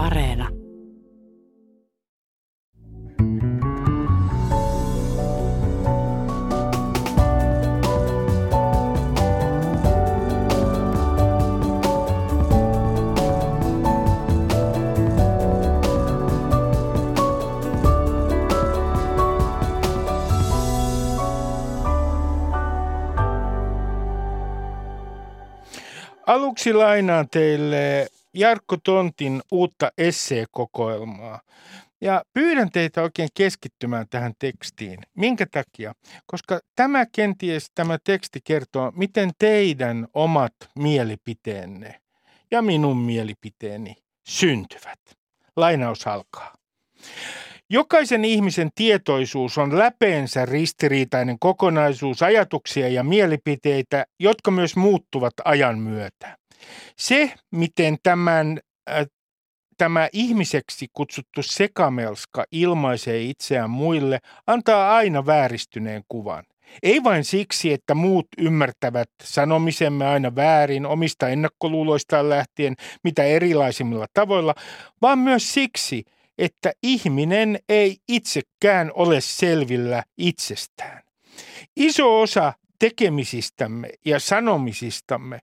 Areena. Aluksi lainaan teille Jarkko Tontin uutta esseekokoelmaa. Ja pyydän teitä oikein keskittymään tähän tekstiin. Minkä takia? Koska tämä kenties tämä teksti kertoo, miten teidän omat mielipiteenne ja minun mielipiteeni syntyvät. Lainaus alkaa. Jokaisen ihmisen tietoisuus on läpeensä ristiriitainen kokonaisuus ajatuksia ja mielipiteitä, jotka myös muuttuvat ajan myötä. Se, miten tämän, äh, tämä ihmiseksi kutsuttu sekamelska ilmaisee itseään muille, antaa aina vääristyneen kuvan. Ei vain siksi, että muut ymmärtävät sanomisemme aina väärin omista ennakkoluuloistaan lähtien mitä erilaisimmilla tavoilla, vaan myös siksi, että ihminen ei itsekään ole selvillä itsestään. Iso osa tekemisistämme ja sanomisistamme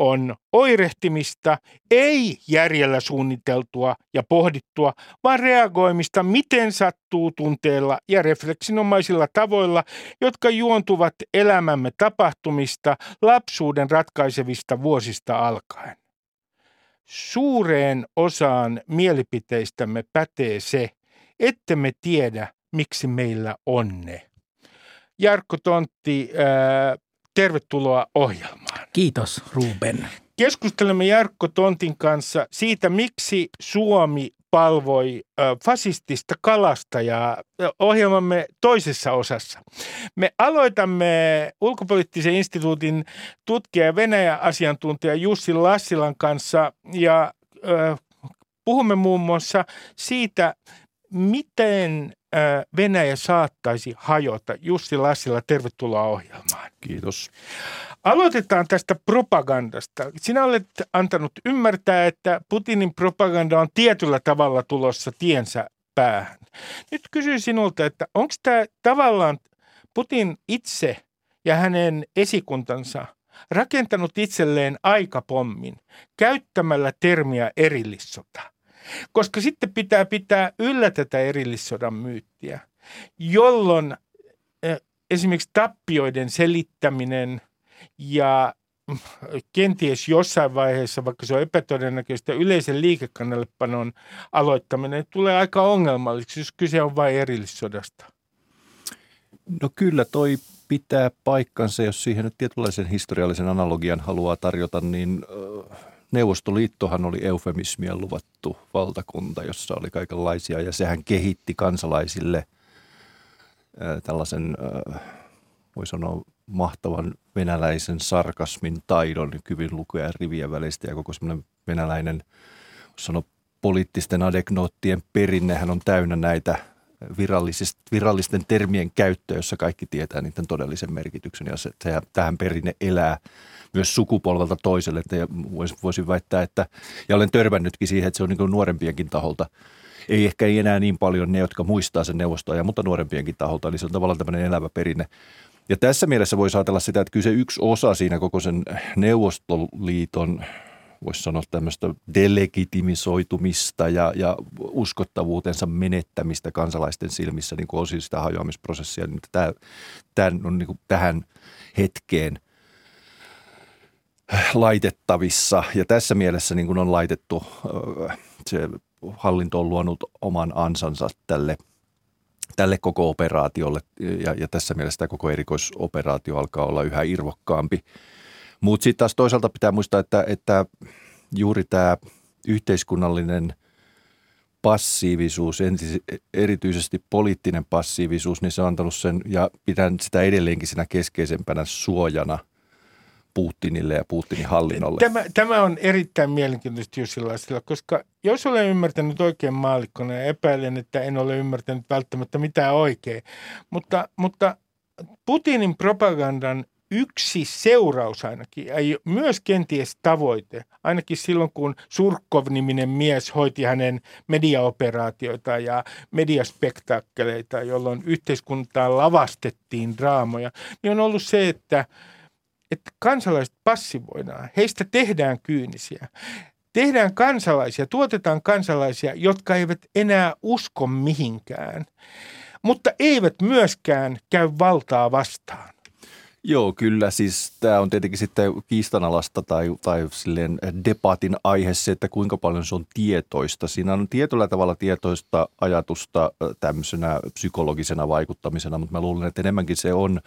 on oirehtimista, ei järjellä suunniteltua ja pohdittua, vaan reagoimista miten sattuu tunteella ja refleksinomaisilla tavoilla, jotka juontuvat elämämme tapahtumista lapsuuden ratkaisevista vuosista alkaen. Suureen osaan mielipiteistämme pätee se, että me tiedä, miksi meillä on ne. Jarkko Tontti, ää, tervetuloa ohjelmaan. Kiitos Ruben. Keskustelemme Jarkko Tontin kanssa siitä, miksi Suomi palvoi fasistista kalastajaa ohjelmamme toisessa osassa. Me aloitamme ulkopoliittisen instituutin tutkija ja Venäjä-asiantuntija Jussi Lassilan kanssa ja puhumme muun muassa siitä, miten Venäjä saattaisi hajota. Jussi Lassila, tervetuloa ohjelmaan. Kiitos. Aloitetaan tästä propagandasta. Sinä olet antanut ymmärtää, että Putinin propaganda on tietyllä tavalla tulossa tiensä päähän. Nyt kysyn sinulta, että onko tämä tavallaan Putin itse ja hänen esikuntansa rakentanut itselleen aikapommin käyttämällä termiä erillissota? Koska sitten pitää pitää yllä tätä erillissodan myyttiä, jolloin eh, esimerkiksi tappioiden selittäminen – ja kenties jossain vaiheessa, vaikka se on epätodennäköistä, yleisen liikekannallepanon aloittaminen tulee aika ongelmalliseksi, jos kyse on vain erillissodasta. No kyllä toi pitää paikkansa, jos siihen nyt tietynlaisen historiallisen analogian haluaa tarjota, niin Neuvostoliittohan oli eufemismien luvattu valtakunta, jossa oli kaikenlaisia ja sehän kehitti kansalaisille tällaisen, voi sanoa, mahtavan venäläisen sarkasmin taidon, kyvyn lukea rivien välistä ja koko semmoinen venäläinen, sano, poliittisten adeknoottien perinnehän on täynnä näitä virallisten termien käyttöä, jossa kaikki tietää niiden todellisen merkityksen ja se, se, tähän perinne elää myös sukupolvelta toiselle. Että voisin väittää, että, ja olen törmännytkin siihen, että se on niin nuorempienkin taholta ei ehkä ei enää niin paljon ne, jotka muistaa sen neuvostoajan, mutta nuorempienkin taholta. Eli se on tavallaan tämmöinen elävä perinne. Ja tässä mielessä voisi ajatella sitä, että kyse yksi osa siinä koko sen Neuvostoliiton voisi sanoa tämmöistä delegitimisoitumista ja, ja uskottavuutensa menettämistä kansalaisten silmissä niin kuin osin sitä hajoamisprosessia. Niin tämä, tämä on niin kuin tähän hetkeen laitettavissa ja tässä mielessä niin kuin on laitettu, se hallinto on luonut oman ansansa tälle – tälle koko operaatiolle ja, ja tässä mielessä tämä koko erikoisoperaatio alkaa olla yhä irvokkaampi. Mutta sitten taas toisaalta pitää muistaa, että, että juuri tämä yhteiskunnallinen passiivisuus, erityisesti poliittinen passiivisuus, niin se on antanut sen ja pidän sitä edelleenkin siinä keskeisempänä suojana – Putinille ja Putinin hallinnolle. Tämä, tämä on erittäin mielenkiintoista Jussilaisella, koska jos olen ymmärtänyt oikein maallikkona ja epäilen, että en ole ymmärtänyt välttämättä mitään oikein, mutta, mutta Putinin propagandan yksi seuraus ainakin, ei myös kenties tavoite, ainakin silloin kun Surkov-niminen mies hoiti hänen mediaoperaatioita ja mediaspektaakkeleita, jolloin yhteiskuntaan lavastettiin draamoja, niin on ollut se, että, että kansalaiset passivoidaan, heistä tehdään kyynisiä. Tehdään kansalaisia, tuotetaan kansalaisia, jotka eivät enää usko mihinkään, mutta eivät myöskään käy valtaa vastaan. Joo, kyllä. Siis tämä on tietenkin sitten kiistanalasta tai, tai silleen debatin aihe se, että kuinka paljon se on tietoista. Siinä on tietyllä tavalla tietoista ajatusta tämmöisenä psykologisena vaikuttamisena, mutta mä luulen, että enemmänkin se on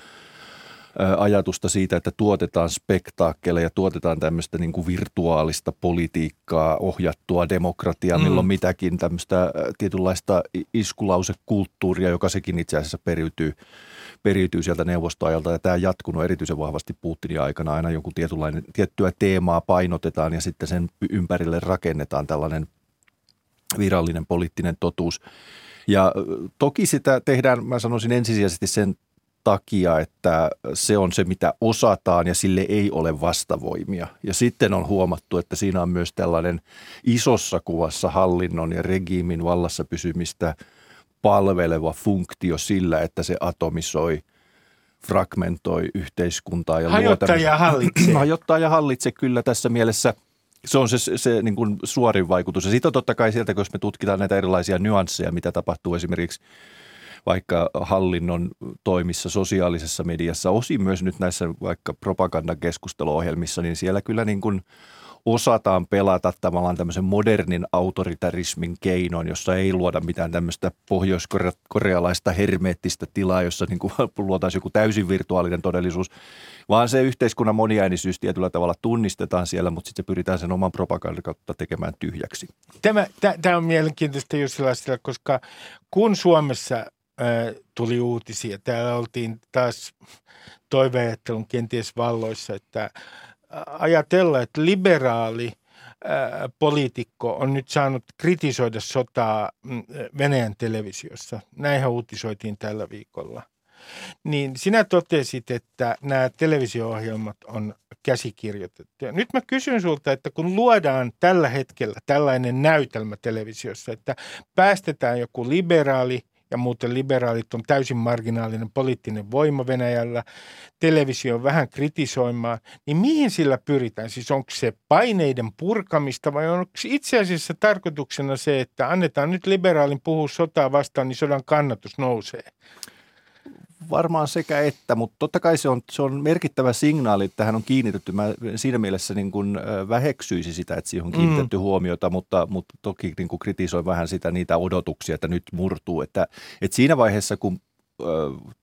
ajatusta siitä, että tuotetaan spektaakkeleja, tuotetaan tämmöistä niin kuin virtuaalista politiikkaa, ohjattua demokratiaa, mm. milloin mitäkin tämmöistä tietynlaista iskulausekulttuuria, joka sekin itse asiassa periytyy periytyy sieltä neuvostoajalta ja tämä jatkunut erityisen vahvasti Putinin aikana. Aina joku tietynlainen, tiettyä teemaa painotetaan ja sitten sen ympärille rakennetaan tällainen virallinen poliittinen totuus. Ja toki sitä tehdään, mä sanoisin ensisijaisesti sen takia, että se on se, mitä osataan ja sille ei ole vastavoimia. Ja sitten on huomattu, että siinä on myös tällainen isossa kuvassa hallinnon ja regiimin vallassa pysymistä – palveleva funktio sillä, että se atomisoi, fragmentoi yhteiskuntaa. Ja hajottaa ja hallitsee. Hajottaa ja hallitsee kyllä tässä mielessä. Se on se, se, se niin kuin suorin vaikutus. Ja sitten on totta kai sieltä, jos me tutkitaan näitä erilaisia nyansseja, mitä tapahtuu esimerkiksi vaikka hallinnon toimissa sosiaalisessa mediassa, osin myös nyt näissä vaikka propagandakeskusteluohjelmissa, niin siellä kyllä niin kuin – osataan pelata tavallaan tämmöisen modernin autoritarismin keinon, jossa ei luoda mitään tämmöistä pohjoiskorealaista hermeettistä tilaa, jossa niin kuin luotaisiin joku täysin virtuaalinen todellisuus, vaan se yhteiskunnan moniäänisyys tietyllä tavalla tunnistetaan siellä, mutta sitten se pyritään sen oman propagandan kautta tekemään tyhjäksi. Tämä, tämä on mielenkiintoista just sellaista, koska kun Suomessa tuli uutisia, täällä oltiin taas toiveajattelun kenties valloissa, että ajatella, että liberaali poliitikko on nyt saanut kritisoida sotaa mm, Venäjän televisiossa. Näinhän uutisoitiin tällä viikolla. Niin sinä totesit, että nämä televisio-ohjelmat on käsikirjoitettu. Nyt mä kysyn sulta, että kun luodaan tällä hetkellä tällainen näytelmä televisiossa, että päästetään joku liberaali ja muuten liberaalit on täysin marginaalinen poliittinen voima Venäjällä, televisio vähän kritisoimaan, niin mihin sillä pyritään? Siis onko se paineiden purkamista vai onko itse asiassa tarkoituksena se, että annetaan nyt liberaalin puhua sotaa vastaan, niin sodan kannatus nousee? Varmaan sekä että, mutta totta kai se on, se on merkittävä signaali, että tähän on kiinnitetty. Mä siinä mielessä niin kuin väheksyisi sitä, että siihen on kiinnitetty mm. huomiota, mutta, mutta toki niin kuin kritisoin vähän sitä niitä odotuksia, että nyt murtuu. Että, että siinä vaiheessa, kun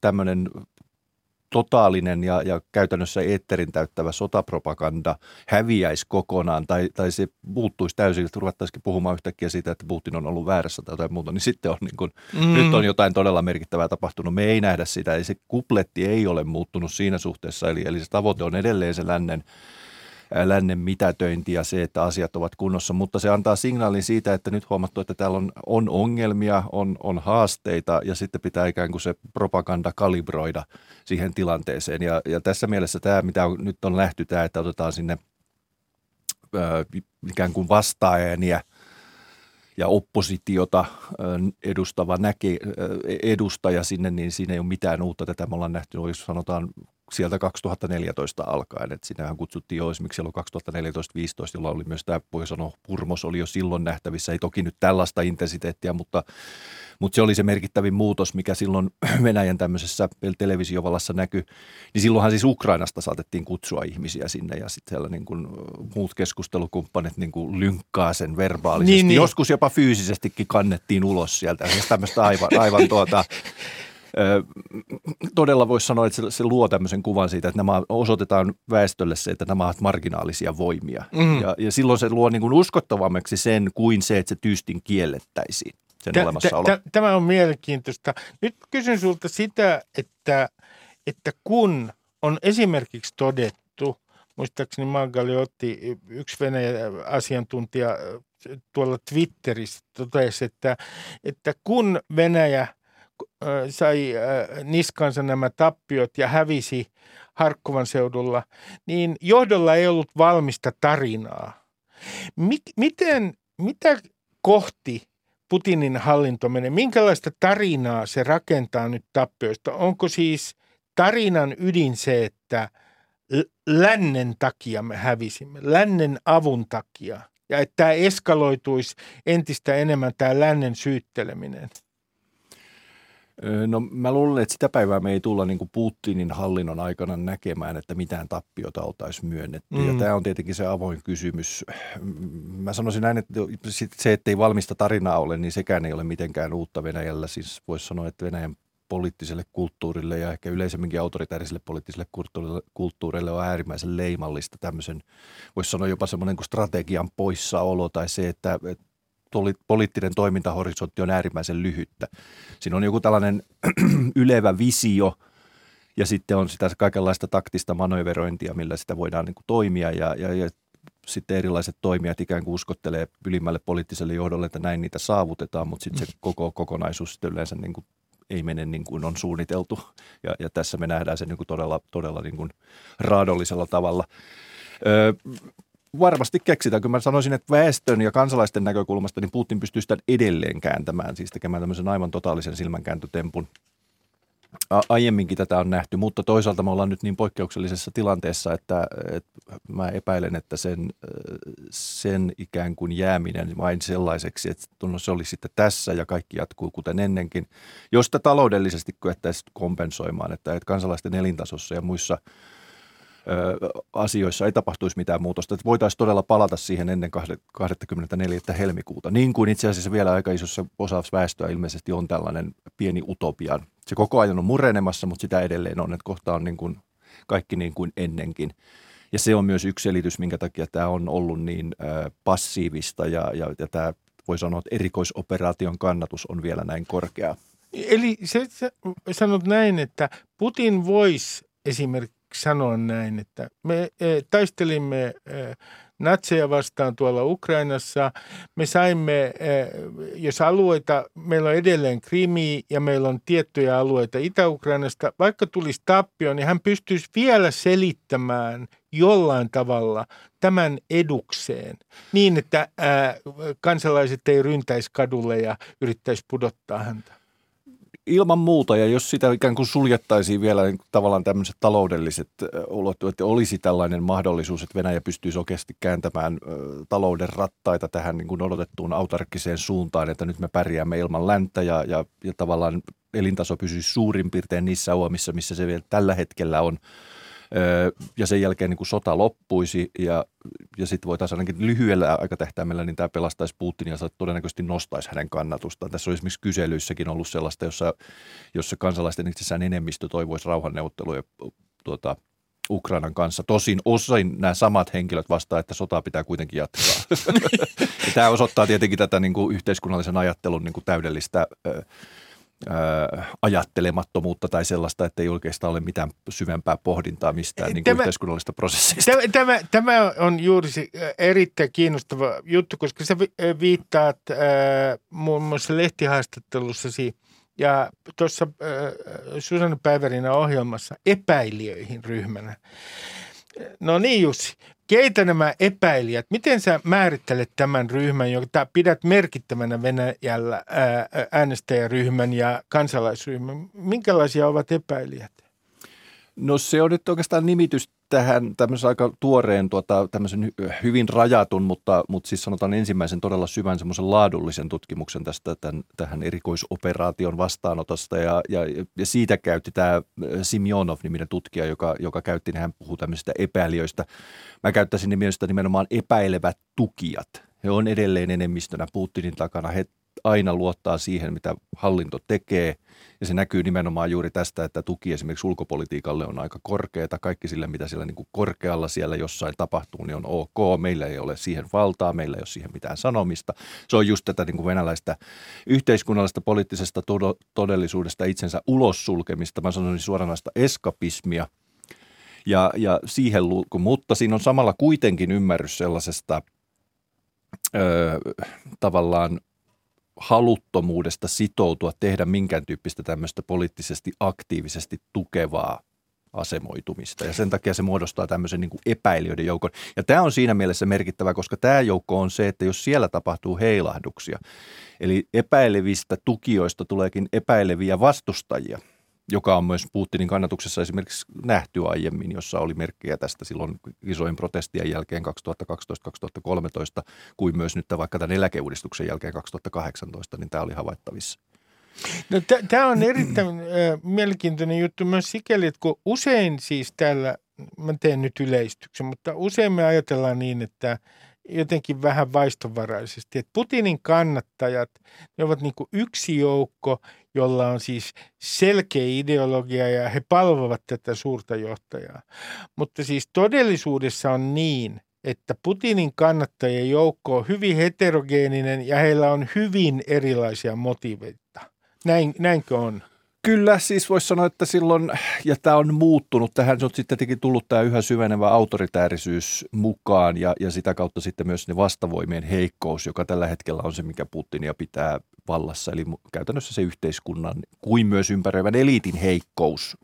tämmöinen totaalinen ja, ja käytännössä eetterin täyttävä sotapropaganda häviäisi kokonaan tai, tai se muuttuisi täysin, että ruvettaisiin puhumaan yhtäkkiä siitä, että Putin on ollut väärässä tai jotain muuta, niin sitten on niin kuin, mm. nyt on jotain todella merkittävää tapahtunut. Me ei nähdä sitä, eli se kupletti ei ole muuttunut siinä suhteessa, eli, eli se tavoite on edelleen se lännen lännen mitätöinti ja se, että asiat ovat kunnossa, mutta se antaa signaalin siitä, että nyt huomattu, että täällä on, on ongelmia, on, on haasteita ja sitten pitää ikään kuin se propaganda kalibroida siihen tilanteeseen. Ja, ja tässä mielessä tämä, mitä on, nyt on lähty, tämä, että otetaan sinne ö, ikään kuin vastaääniä ja oppositiota edustava näke, edustaja sinne, niin siinä ei ole mitään uutta. Tätä me ollaan nähty, jos sanotaan sieltä 2014 alkaen. Että sinähän kutsuttiin jo esimerkiksi silloin 2014-2015, jolla oli myös tämä, voi sanoa, purmos oli jo silloin nähtävissä. Ei toki nyt tällaista intensiteettiä, mutta, mutta se oli se merkittävin muutos, mikä silloin Venäjän tämmöisessä televisiovallassa näkyi. Niin silloinhan siis Ukrainasta saatettiin kutsua ihmisiä sinne ja sitten siellä niin kuin muut keskustelukumppanit niin kuin lynkkaa sen verbaalisesti. Niin, niin. Joskus jopa fyysisestikin kannettiin ulos sieltä. Siis tämmöistä aivan, aivan tuota todella voisi sanoa, että se, se luo tämmöisen kuvan siitä, että nämä osoitetaan väestölle se, että nämä ovat marginaalisia voimia. Mm. Ja, ja silloin se luo niin kuin uskottavammaksi sen kuin se, että se tyystin kiellettäisiin sen tä, olemassaolo. Tä, tämä on mielenkiintoista. Nyt kysyn sulta sitä, että, että kun on esimerkiksi todettu, muistaakseni Magali otti yksi Venäjän asiantuntija tuolla Twitterissä totesi, että, että kun Venäjä – sai niskansa nämä tappiot ja hävisi Harkkovan seudulla, niin johdolla ei ollut valmista tarinaa. Miten, mitä kohti Putinin hallinto menee? Minkälaista tarinaa se rakentaa nyt tappioista? Onko siis tarinan ydin se, että lännen takia me hävisimme, lännen avun takia, ja että tämä eskaloituisi entistä enemmän tämä lännen syytteleminen? No mä luulen, että sitä päivää me ei tulla niin kuin Putinin hallinnon aikana näkemään, että mitään tappiota oltaisiin myönnetty. Mm. Ja tämä on tietenkin se avoin kysymys. Mä sanoisin näin, että se, että ei valmista tarinaa ole, niin sekään ei ole mitenkään uutta Venäjällä. Siis voisi sanoa, että Venäjän poliittiselle kulttuurille ja ehkä yleisemminkin autoritääriselle poliittiselle kulttuurille on äärimmäisen leimallista tämmöisen, voisi sanoa jopa semmoinen kuin strategian poissaolo tai se, että, että poliittinen toimintahorisontti on äärimmäisen lyhyttä. Siinä on joku tällainen ylevä visio ja sitten on sitä kaikenlaista taktista manöverointia, millä sitä voidaan niin kuin toimia ja, ja, ja sitten erilaiset toimijat ikään kuin uskottelee ylimmälle poliittiselle johdolle, että näin niitä saavutetaan, mutta sitten se koko kokonaisuus sitten yleensä niin kuin ei mene niin kuin on suunniteltu. Ja, ja tässä me nähdään se niin kuin todella, todella niin kuin raadollisella tavalla. Öö, varmasti keksitään. Kyllä mä sanoisin, että väestön ja kansalaisten näkökulmasta niin Putin pystyy sitä edelleen kääntämään, siis tekemään tämmöisen aivan totaalisen silmänkääntötempun. Aiemminkin tätä on nähty, mutta toisaalta me ollaan nyt niin poikkeuksellisessa tilanteessa, että, että mä epäilen, että sen, sen ikään kuin jääminen vain sellaiseksi, että no se olisi sitten tässä ja kaikki jatkuu kuten ennenkin, josta taloudellisesti kyettäisiin kompensoimaan, että, että kansalaisten elintasossa ja muissa – asioissa ei tapahtuisi mitään muutosta. Että voitaisiin todella palata siihen ennen 24. helmikuuta. Niin kuin itse asiassa vielä aika isossa osassa väestöä ilmeisesti on tällainen pieni utopia. Se koko ajan on murenemassa, mutta sitä edelleen on, että kohta on niin kuin kaikki niin kuin ennenkin. Ja se on myös yksi selitys, minkä takia tämä on ollut niin passiivista ja, ja, ja tämä voi sanoa, että erikoisoperaation kannatus on vielä näin korkea. Eli se, sä sanot näin, että Putin voisi esimerkiksi sanoa näin, että me e, taistelimme e, natseja vastaan tuolla Ukrainassa. Me saimme, e, jos alueita, meillä on edelleen Krimi ja meillä on tiettyjä alueita Itä-Ukrainasta. Vaikka tulisi tappio, niin hän pystyisi vielä selittämään jollain tavalla tämän edukseen niin, että kansalaiset ei ryntäisi kadulle ja yrittäisi pudottaa häntä. Ilman muuta, ja jos sitä ikään kuin suljettaisiin vielä niin tavallaan tämmöiset taloudelliset ulottuvuudet, että olisi tällainen mahdollisuus, että Venäjä pystyisi oikeasti kääntämään talouden rattaita tähän niin kuin odotettuun autarkkiseen suuntaan, että nyt me pärjäämme ilman länttä ja, ja, ja tavallaan elintaso pysyisi suurin piirtein niissä uomissa, missä se vielä tällä hetkellä on – ja sen jälkeen niin kuin sota loppuisi ja, ja sitten voitaisiin ainakin lyhyellä aikatähtäimellä, niin tämä pelastaisi Putinia ja todennäköisesti nostaisi hänen kannatustaan. Tässä on esimerkiksi kyselyissäkin ollut sellaista, jossa, jossa kansalaisten itsessään enemmistö toivoisi rauhanneuvotteluja tuota, Ukrainan kanssa. Tosin osain nämä samat henkilöt vastaa, että sotaa pitää kuitenkin jatkaa. tämä osoittaa tietenkin tätä niin kuin yhteiskunnallisen ajattelun niin kuin täydellistä ajattelemattomuutta tai sellaista, että ei oikeastaan ole mitään syvempää pohdintaa mistään niin tämä, yhteiskunnallisesta prosessista. Tämä, tämä, tämä on juuri se erittäin kiinnostava juttu, koska sä viittaat äh, muun muassa lehtihaastattelussasi ja tuossa äh, Susanne Päivärinen ohjelmassa epäilijöihin ryhmänä. No niin Jussi, keitä nämä epäilijät, miten sä määrittelet tämän ryhmän, jota pidät merkittävänä Venäjällä äänestäjäryhmän ja kansalaisryhmän? Minkälaisia ovat epäilijät? No se on nyt oikeastaan nimitys tähän tämmöisen aika tuoreen, tuota, tämmöisen hyvin rajatun, mutta, mutta siis sanotaan ensimmäisen todella syvän semmoisen laadullisen tutkimuksen tästä tämän, tähän erikoisoperaation vastaanotosta ja, ja, ja siitä käytti tämä Simjonov-niminen tutkija, joka, joka käytti, niin hän puhuu tämmöisistä epäilijöistä. Mä käyttäisin nimenomaan, nimenomaan epäilevät tukijat. He on edelleen enemmistönä Putinin takana. He aina luottaa siihen, mitä hallinto tekee. Ja se näkyy nimenomaan juuri tästä, että tuki esimerkiksi ulkopolitiikalle on aika korkeata. Kaikki sille, mitä siellä niin kuin korkealla siellä jossain tapahtuu, niin on ok. Meillä ei ole siihen valtaa, meillä ei ole siihen mitään sanomista. Se on just tätä niin kuin venäläistä yhteiskunnallista poliittisesta todellisuudesta itsensä ulos sulkemista. Mä sanoisin suoranaista eskapismia. Ja, ja siihen, mutta siinä on samalla kuitenkin ymmärrys sellaisesta Öö, tavallaan haluttomuudesta sitoutua, tehdä minkään tyyppistä tämmöistä poliittisesti aktiivisesti tukevaa asemoitumista. Ja sen takia se muodostaa tämmöisen niin kuin epäilijöiden joukon. Ja tämä on siinä mielessä merkittävä, koska tämä joukko on se, että jos siellä tapahtuu heilahduksia, eli epäilevistä tukijoista tuleekin epäileviä vastustajia – joka on myös Putinin kannatuksessa esimerkiksi nähty aiemmin, jossa oli merkkejä tästä silloin isojen protestien jälkeen 2012-2013, kuin myös nyt vaikka tämän eläkeuudistuksen jälkeen 2018, niin tämä oli havaittavissa. No, tämä on erittäin mielenkiintoinen juttu myös sikäli, että kun usein siis täällä, mä teen nyt yleistyksen, mutta usein me ajatellaan niin, että jotenkin vähän vaistovaraisesti, että Putinin kannattajat, ne ovat niin yksi joukko, jolla on siis selkeä ideologia ja he palvovat tätä suurta johtajaa. Mutta siis todellisuudessa on niin, että Putinin kannattajien joukko on hyvin heterogeeninen ja heillä on hyvin erilaisia motiiveita. Näin, näinkö on? Kyllä, siis voisi sanoa, että silloin, ja tämä on muuttunut, tähän on sitten tietenkin tullut tämä yhä syvenevä autoritäärisyys mukaan ja, ja sitä kautta sitten myös ne vastavoimien heikkous, joka tällä hetkellä on se, mikä Putinia pitää vallassa, eli käytännössä se yhteiskunnan kuin myös ympäröivän eliitin heikkous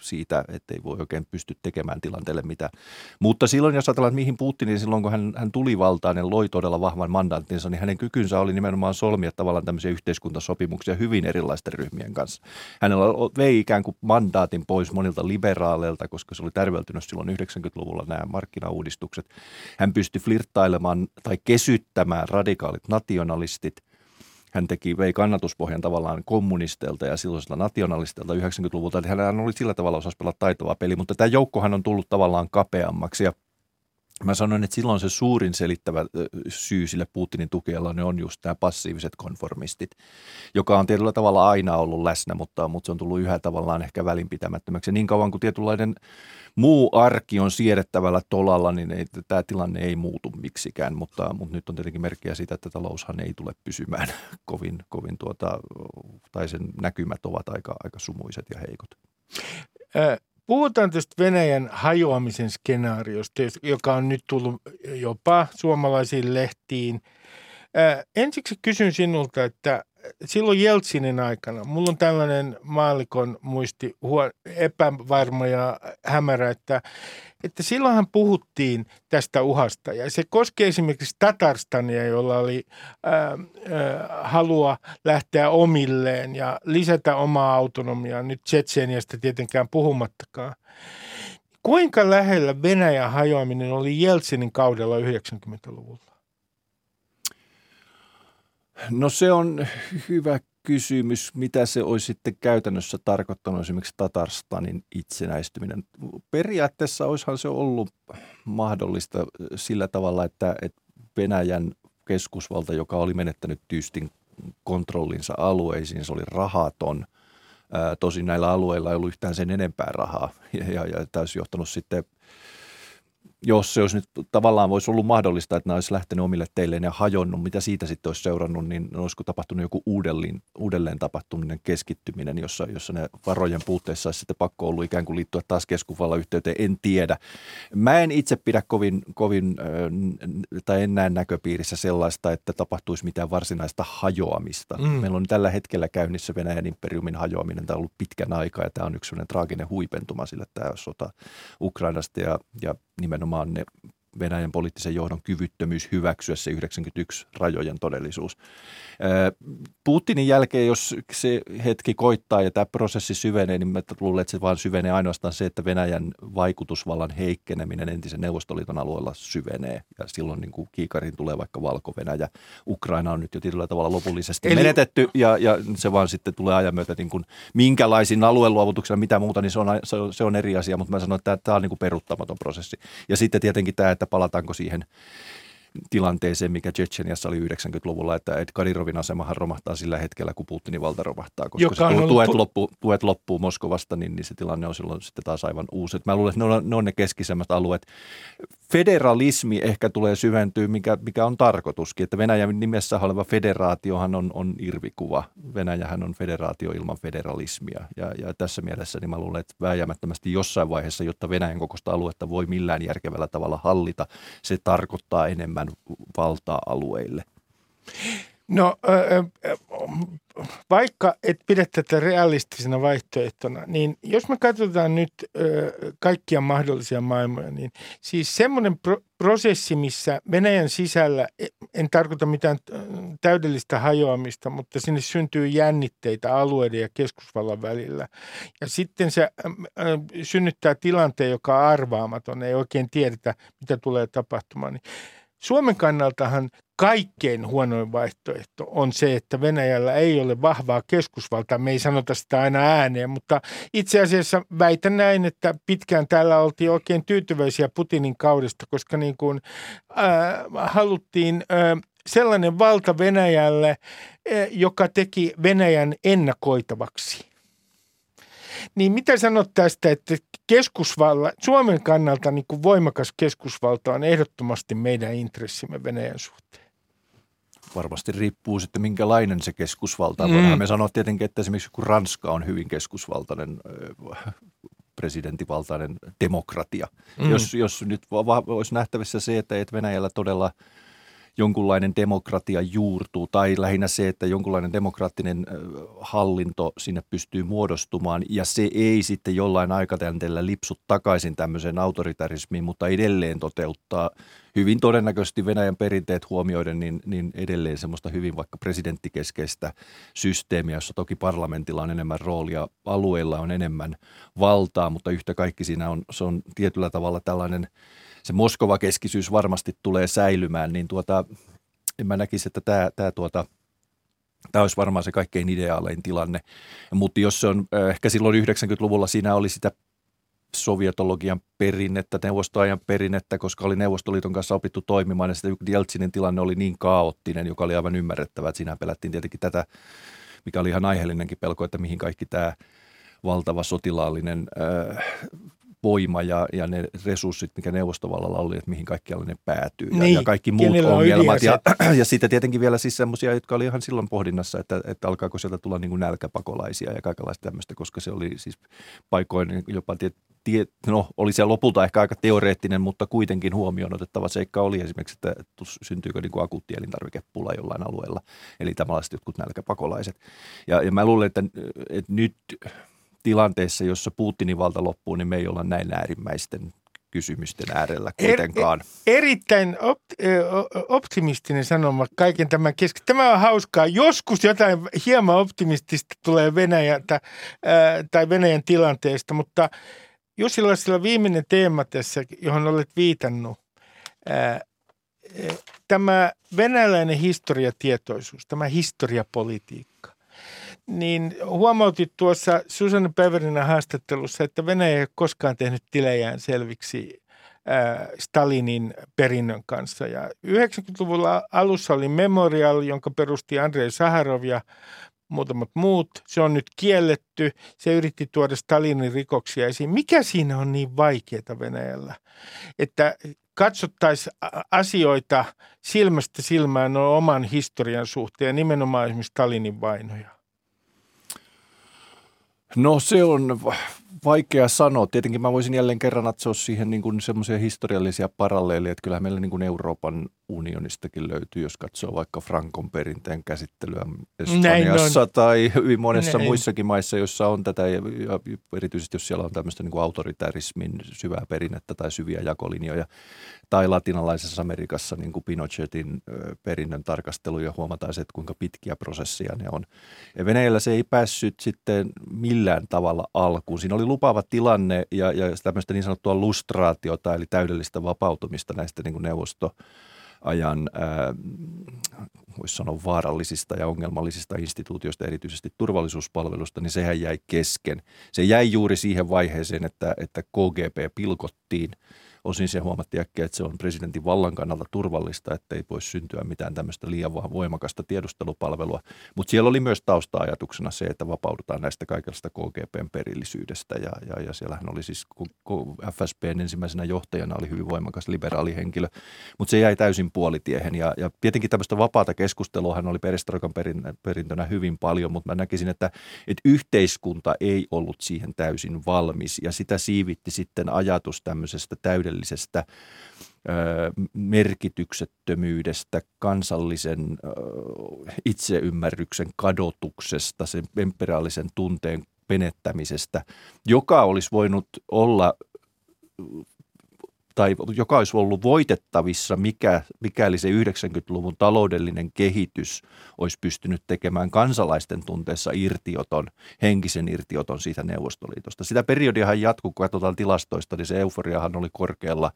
siitä, että ei voi oikein pysty tekemään tilanteelle mitä. Mutta silloin, jos ajatellaan, mihin Putin, niin silloin kun hän, hän tuli valtaan ja loi todella vahvan mandaattinsa, niin hänen kykynsä oli nimenomaan solmia tavallaan tämmöisiä yhteiskuntasopimuksia hyvin erilaisten ryhmien kanssa. Hänellä vei ikään kuin mandaatin pois monilta liberaaleilta, koska se oli tärveltynyt silloin 90-luvulla nämä markkinauudistukset. Hän pystyi flirttailemaan tai kesyttämään radikaalit nationalistit – hän teki, vei kannatuspohjan tavallaan kommunisteilta ja silloisilta nationalisteilta 90-luvulta. Eli hän oli sillä tavalla osasi pelata taitavaa peli, mutta tämä joukkohan on tullut tavallaan kapeammaksi ja Mä sanoin, että silloin se suurin selittävä syy sille Putinin tukella ne on just nämä passiiviset konformistit, joka on tietyllä tavalla aina ollut läsnä, mutta, mutta se on tullut yhä tavallaan ehkä välinpitämättömäksi. Ja niin kauan kuin tietynlainen muu arki on siedettävällä tolalla, niin ei, tämä tilanne ei muutu miksikään, mutta, mutta nyt on tietenkin merkkiä siitä, että taloushan ei tule pysymään kovin, kovin tuota, tai sen näkymät ovat aika, aika sumuiset ja heikot. Puhutaan tästä Venäjän hajoamisen skenaariosta, joka on nyt tullut jopa suomalaisiin lehtiin. Ensiksi kysyn sinulta, että silloin Jeltsinin aikana, mulla on tällainen maalikon muisti epävarma ja hämärä, että, että silloinhan puhuttiin tästä uhasta ja se koskee esimerkiksi Tatarstania, jolla oli ää, ää, halua lähteä omilleen ja lisätä omaa autonomiaa, nyt Tsetseeniasta tietenkään puhumattakaan. Kuinka lähellä Venäjän hajoaminen oli Jeltsinin kaudella 90-luvulla? No se on hyvä kysymys, mitä se olisi sitten käytännössä tarkoittanut esimerkiksi Tatarstanin itsenäistyminen. Periaatteessa olisihan se ollut mahdollista sillä tavalla, että, että Venäjän keskusvalta, joka oli menettänyt tyystin kontrollinsa alueisiin, se oli rahaton. Tosin näillä alueilla ei ollut yhtään sen enempää rahaa ja, ja, ja tämä olisi johtanut sitten jos se olisi nyt tavallaan voisi ollut mahdollista, että nämä olisi lähtenyt omille teilleen ja hajonnut, mitä siitä sitten olisi seurannut, niin olisiko tapahtunut joku uudelleen, uudelleen tapahtuminen keskittyminen, jossa, jossa ne varojen puutteessa olisi sitten pakko ollut ikään kuin liittyä taas keskusvallan yhteyteen, en tiedä. Mä en itse pidä kovin, kovin tai en näe näköpiirissä sellaista, että tapahtuisi mitään varsinaista hajoamista. Mm. Meillä on tällä hetkellä käynnissä Venäjän imperiumin hajoaminen, tämä on ollut pitkän aikaa ja tämä on yksi sellainen traaginen huipentuma sille tämä sota Ukrainasta ja, ja nimenomaan ne Venäjän poliittisen johdon kyvyttömyys hyväksyä se 91 rajojen todellisuus. Putinin jälkeen, jos se hetki koittaa ja tämä prosessi syvenee, niin mä luulen, että se vaan syvenee ainoastaan se, että Venäjän vaikutusvallan heikkeneminen entisen Neuvostoliiton alueella syvenee. Ja silloin niin kuin kiikariin tulee vaikka Valko-Venäjä. Ukraina on nyt jo tietyllä tavalla lopullisesti Eli... menetetty ja, ja se vaan sitten tulee ajan myötä niin kuin minkälaisin alueluovutuksena, mitä muuta, niin se on, se on, se on eri asia. Mutta mä sanon, että tämä on niin kuin peruuttamaton prosessi. Ja sitten tietenkin tämä, että palataanko siihen tilanteeseen, mikä Tsetseniassa oli 90-luvulla, että Ed Kadirovin asemahan romahtaa sillä hetkellä, kun Putinin valta romahtaa, koska Joka se tuet, ollut... loppuu, tuet loppuu Moskovasta, niin, niin se tilanne on silloin sitten taas aivan uusi. Mä luulen, että ne on ne, on ne keskisemmät alueet. Federalismi ehkä tulee syventyä, mikä, mikä on tarkoituskin, että Venäjän nimessä oleva federaatiohan on, on irvikuva. Venäjähän on federaatio ilman federalismia ja, ja tässä mielessä niin mä luulen, että vääjäämättömästi jossain vaiheessa, jotta Venäjän kokoista aluetta voi millään järkevällä tavalla hallita, se tarkoittaa enemmän valtaa alueille. No vaikka et pidä tätä realistisena vaihtoehtona, niin jos me katsotaan nyt kaikkia mahdollisia maailmoja, niin siis semmoinen pro- prosessi, missä Venäjän sisällä, e, en tarkoita mitään täydellistä hajoamista, mutta sinne syntyy jännitteitä alueiden ja keskusvallan välillä. Ja sitten se synnyttää tilanteen, joka on arvaamaton, ei oikein tiedetä, mitä tulee tapahtumaan. Niin Suomen kannaltahan kaikkein huonoin vaihtoehto on se, että Venäjällä ei ole vahvaa keskusvaltaa. Me ei sanota sitä aina ääneen, mutta itse asiassa väitän näin, että pitkään täällä oltiin oikein tyytyväisiä Putinin kaudesta, koska niin kuin, äh, haluttiin äh, sellainen valta Venäjälle, äh, joka teki Venäjän ennakoitavaksi. Niin mitä sanot tästä, että keskusvalla, Suomen kannalta niin kuin voimakas keskusvalta on ehdottomasti meidän intressimme Venäjän suhteen? Varmasti riippuu sitten minkälainen se keskusvalta on. Mm. Voidaan me sanoa tietenkin, että esimerkiksi kun Ranska on hyvin keskusvaltainen presidenttivaltainen demokratia. Mm. Jos, jos nyt olisi nähtävissä se, että Venäjällä todella – jonkunlainen demokratia juurtuu tai lähinnä se, että jonkunlainen demokraattinen hallinto sinne pystyy muodostumaan ja se ei sitten jollain aikatänteellä lipsu takaisin tämmöiseen autoritarismiin, mutta edelleen toteuttaa hyvin todennäköisesti Venäjän perinteet huomioiden, niin, niin edelleen semmoista hyvin vaikka presidenttikeskeistä systeemiä, jossa toki parlamentilla on enemmän roolia, alueilla on enemmän valtaa, mutta yhtä kaikki siinä on, se on tietyllä tavalla tällainen – se Moskova-keskisyys varmasti tulee säilymään, niin tuota, en mä näkisi, että tämä, tämä tuota, Tämä olisi varmaan se kaikkein ideaalein tilanne. Mutta jos se on, äh, ehkä silloin 90-luvulla siinä oli sitä sovietologian perinnettä, neuvostoajan perinnettä, koska oli Neuvostoliiton kanssa opittu toimimaan ja sitten Jeltsinin tilanne oli niin kaoottinen, joka oli aivan ymmärrettävä, että siinä pelättiin tietenkin tätä, mikä oli ihan aiheellinenkin pelko, että mihin kaikki tämä valtava sotilaallinen äh, voima ja, ja ne resurssit, mikä neuvostovallalla oli, että mihin kaikkialle ne päätyy ja, niin, ja kaikki muut ongelmat. Ja, ja sitten tietenkin vielä siis semmoisia, jotka oli ihan silloin pohdinnassa, että, että alkaako sieltä tulla niin kuin nälkäpakolaisia ja kaikenlaista tämmöistä, koska se oli siis paikoin jopa tie, tie, no oli se lopulta ehkä aika teoreettinen, mutta kuitenkin huomioon otettava seikka oli esimerkiksi, että syntyykö niin kuin akuutti elintarvikepula jollain alueella, eli tällaiset jotkut nälkäpakolaiset. Ja, ja mä luulen, että, että nyt tilanteessa, jossa Putinin valta loppuu, niin me ei olla näin äärimmäisten kysymysten äärellä kuitenkaan. Er, erittäin opt, optimistinen sanoma kaiken tämän kesken. Tämä on hauskaa. Joskus jotain hieman optimistista tulee Venäjältä ää, tai Venäjän tilanteesta, mutta Jussi Lassila viimeinen teema tässä, johon olet viitannut, tämä venäläinen historiatietoisuus, tämä historiapolitiikka niin huomautit tuossa Susanne Päivärinen haastattelussa, että Venäjä ei ole koskaan tehnyt tilejään selviksi Stalinin perinnön kanssa. Ja 90-luvulla alussa oli Memorial, jonka perusti Andrei Saharov ja muutamat muut. Se on nyt kielletty. Se yritti tuoda Stalinin rikoksia esiin. Mikä siinä on niin vaikeaa Venäjällä? Että katsottaisiin asioita silmästä silmään oman historian suhteen, nimenomaan esimerkiksi Stalinin vainoja. No se on vaikea sanoa. Tietenkin mä voisin jälleen kerran katsoa siihen niin kuin semmoisia historiallisia paralleeleja, että kyllähän meillä niin kuin Euroopan unionistakin löytyy, jos katsoo vaikka Frankon perinteen käsittelyä Espanjassa tai hyvin monessa Näin. muissakin maissa, joissa on tätä, ja erityisesti jos siellä on tämmöistä niin kuin autoritarismin syvää perinnettä tai syviä jakolinjoja, tai latinalaisessa Amerikassa niin kuin Pinochetin perinnön tarkastelu ja huomataan se, että kuinka pitkiä prosesseja ne on. Ja Venäjällä se ei päässyt sitten millään tavalla alkuun. Siinä oli lupaava tilanne ja, ja tämmöistä niin sanottua lustraatiota, eli täydellistä vapautumista näistä niin kuin neuvosto ajan, voisi sanoa, vaarallisista ja ongelmallisista instituutioista, erityisesti turvallisuuspalvelusta, niin sehän jäi kesken. Se jäi juuri siihen vaiheeseen, että, että KGP pilkottiin – Osin se huomattiin äkkiä, että se on presidentin vallan kannalta turvallista, että ei voi syntyä mitään tämmöistä liian voimakasta tiedustelupalvelua. Mutta siellä oli myös tausta-ajatuksena se, että vapaudutaan näistä kaikesta KGPn perillisyydestä. Ja, ja, ja siellähän oli siis FSPn ensimmäisenä johtajana oli hyvin voimakas liberaali henkilö, mutta se jäi täysin puolitiehen. Ja, ja tietenkin tämmöistä vapaata keskustelua hän oli perestroikan perintönä hyvin paljon, mutta mä näkisin, että, että yhteiskunta ei ollut siihen täysin valmis. Ja sitä siivitti sitten ajatus tämmöisestä täydellisestä taloudellisesta merkityksettömyydestä, kansallisen itseymmärryksen kadotuksesta, sen imperiaalisen tunteen penettämisestä, joka olisi voinut olla tai joka olisi ollut voitettavissa, mikä, mikäli se 90-luvun taloudellinen kehitys olisi pystynyt tekemään kansalaisten tunteessa irtioton, henkisen irtioton siitä Neuvostoliitosta. Sitä periodiahan jatkuu, kun katsotaan tilastoista, niin se euforiahan oli korkealla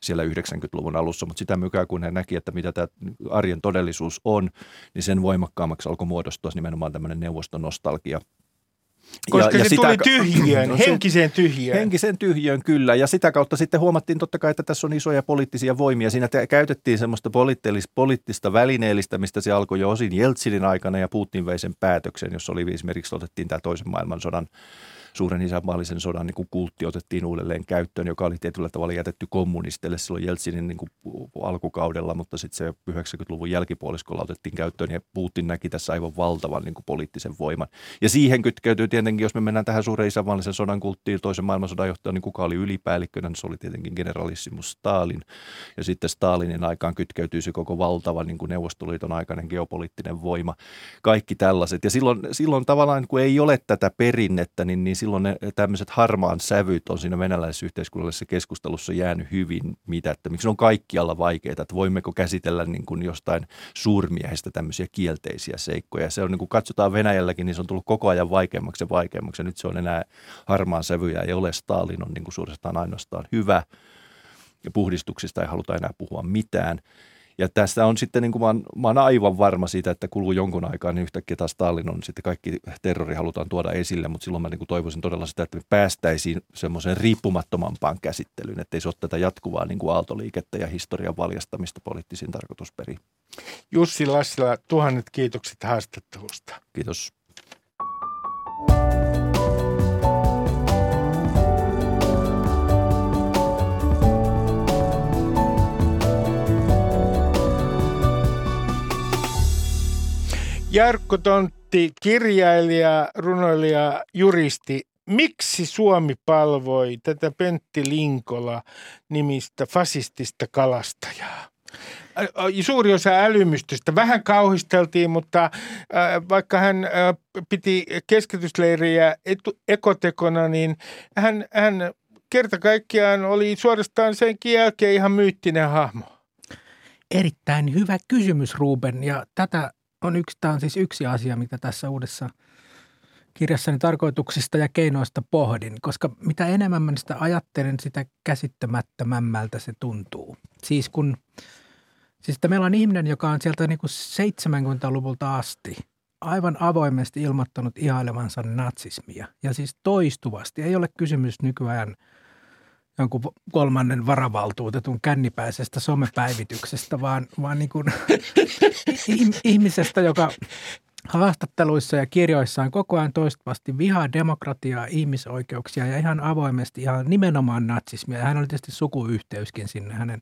siellä 90-luvun alussa, mutta sitä mykää kun he näki, että mitä tämä arjen todellisuus on, niin sen voimakkaammaksi alkoi muodostua nimenomaan tämmöinen neuvostonostalgia – koska ja, se ja tuli sitä, tyhjön, no, henkiseen tyhjön. Henkiseen tyhjön, kyllä. Ja sitä kautta sitten huomattiin totta kai, että tässä on isoja poliittisia voimia. Siinä te, käytettiin semmoista poliittista välineellistämistä. Se alkoi jo osin Jeltsinin aikana ja Putin vei sen päätöksen, jossa oli esimerkiksi otettiin tämä toisen maailmansodan suuren isänmaallisen sodan niin kuin kultti otettiin uudelleen käyttöön, joka oli tietyllä tavalla jätetty kommunistille silloin Jeltsinin niin kuin alkukaudella, mutta sitten se 90-luvun jälkipuoliskolla otettiin käyttöön ja Putin näki tässä aivan valtavan niin kuin poliittisen voiman. Ja siihen kytkeytyy tietenkin, jos me mennään tähän suuren isänmaallisen sodan kulttiin, toisen maailmansodan johtaja, niin kuka oli ylipäällikkönä, niin se oli tietenkin generalissimus Stalin. Ja sitten Stalinin aikaan kytkeytyy se koko valtava niin kuin Neuvostoliiton aikainen geopoliittinen voima. Kaikki tällaiset. Ja silloin, silloin tavallaan, kun ei ole tätä perinnettä, niin, niin silloin ne tämmöiset harmaan sävyt on siinä venäläisessä yhteiskunnallisessa keskustelussa jäänyt hyvin mitättömiksi. Ne on kaikkialla vaikeita, että voimmeko käsitellä niin kuin jostain suurmiehestä tämmöisiä kielteisiä seikkoja. Se on niin kuin katsotaan Venäjälläkin, niin se on tullut koko ajan vaikeammaksi ja vaikeammaksi. Ja nyt se on enää harmaan sävyjä ei ole. Stalin on niin kuin suorastaan ainoastaan hyvä ja puhdistuksista ei haluta enää puhua mitään. Ja tästä on sitten, niin kuin mä, oon, mä oon aivan varma siitä, että kuluu jonkun aikaa, niin yhtäkkiä taas Stalin on sitten kaikki terrori halutaan tuoda esille, mutta silloin mä niin kuin toivoisin todella sitä, että me päästäisiin semmoiseen riippumattomampaan käsittelyyn, että ei se ole tätä jatkuvaa niin kuin aaltoliikettä ja historian valjastamista poliittisiin tarkoitusperiin. Jussi Lassila, tuhannet kiitokset haastattelusta. Kiitos. Jarkko Tontti, kirjailija, runoilija, juristi. Miksi Suomi palvoi tätä Pentti Linkola nimistä fasistista kalastajaa? Suuri osa älymystystä. Vähän kauhisteltiin, mutta vaikka hän piti keskitysleiriä ekotekona, niin hän, hän kerta kaikkiaan oli suorastaan senkin jälkeen ihan myyttinen hahmo. Erittäin hyvä kysymys, Ruben, ja tätä on yksi, tämä on siis yksi asia, mitä tässä uudessa kirjassani tarkoituksista ja keinoista pohdin, koska mitä enemmän mä sitä ajattelen, sitä käsittämättömämmältä se tuntuu. Siis kun, siis että meillä on ihminen, joka on sieltä niin kuin 70-luvulta asti aivan avoimesti ilmoittanut ihailevansa natsismia. Ja siis toistuvasti. Ei ole kysymys nykyään – jonkun kolmannen varavaltuutetun kännipäisestä somepäivityksestä, vaan, vaan niin kuin ihmisestä, joka haastatteluissa ja kirjoissaan koko ajan toistuvasti vihaa demokratiaa, ihmisoikeuksia ja ihan avoimesti ihan nimenomaan natsismia. Ja hän oli tietysti sukuyhteyskin sinne. Hänen,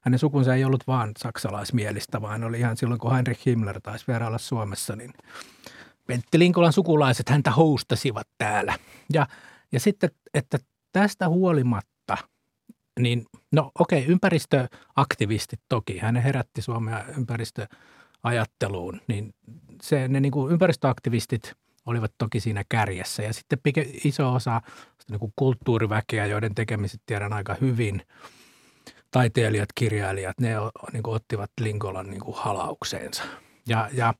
hänen sukunsa ei ollut vaan saksalaismielistä, vaan oli ihan silloin, kun Heinrich Himmler taisi vierailla Suomessa, niin Pentti Linkolan sukulaiset häntä houstasivat täällä. Ja, ja sitten, että tästä huolimatta niin no okei, okay, ympäristöaktivistit toki, hän herätti Suomea ympäristöajatteluun, niin se, ne niin kuin ympäristöaktivistit olivat toki siinä kärjessä. Ja sitten iso osa niin kuin kulttuuriväkeä, joiden tekemiset tiedän aika hyvin, taiteilijat, kirjailijat, ne niin kuin ottivat Linkolan niin kuin halaukseensa. Ja, ja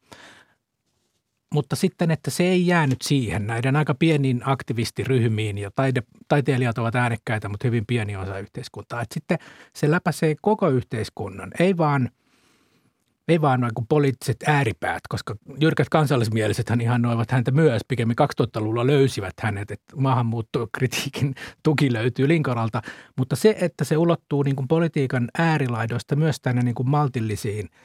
mutta sitten, että se ei jäänyt siihen näiden aika pieniin aktivistiryhmiin ja taide, taiteilijat ovat äänekkäitä, mutta hyvin pieni osa yhteiskuntaa. Että sitten se läpäisee koko yhteiskunnan, ei vaan, ei vaan noin kuin poliittiset ääripäät, koska jyrkät kansallismielisethän ihan noivat häntä myös. Pikemmin 2000-luvulla löysivät hänet, että maahanmuuttokritiikin tuki löytyy Linkoralta. Mutta se, että se ulottuu niin kuin politiikan äärilaidoista myös tänne niin kuin maltillisiin –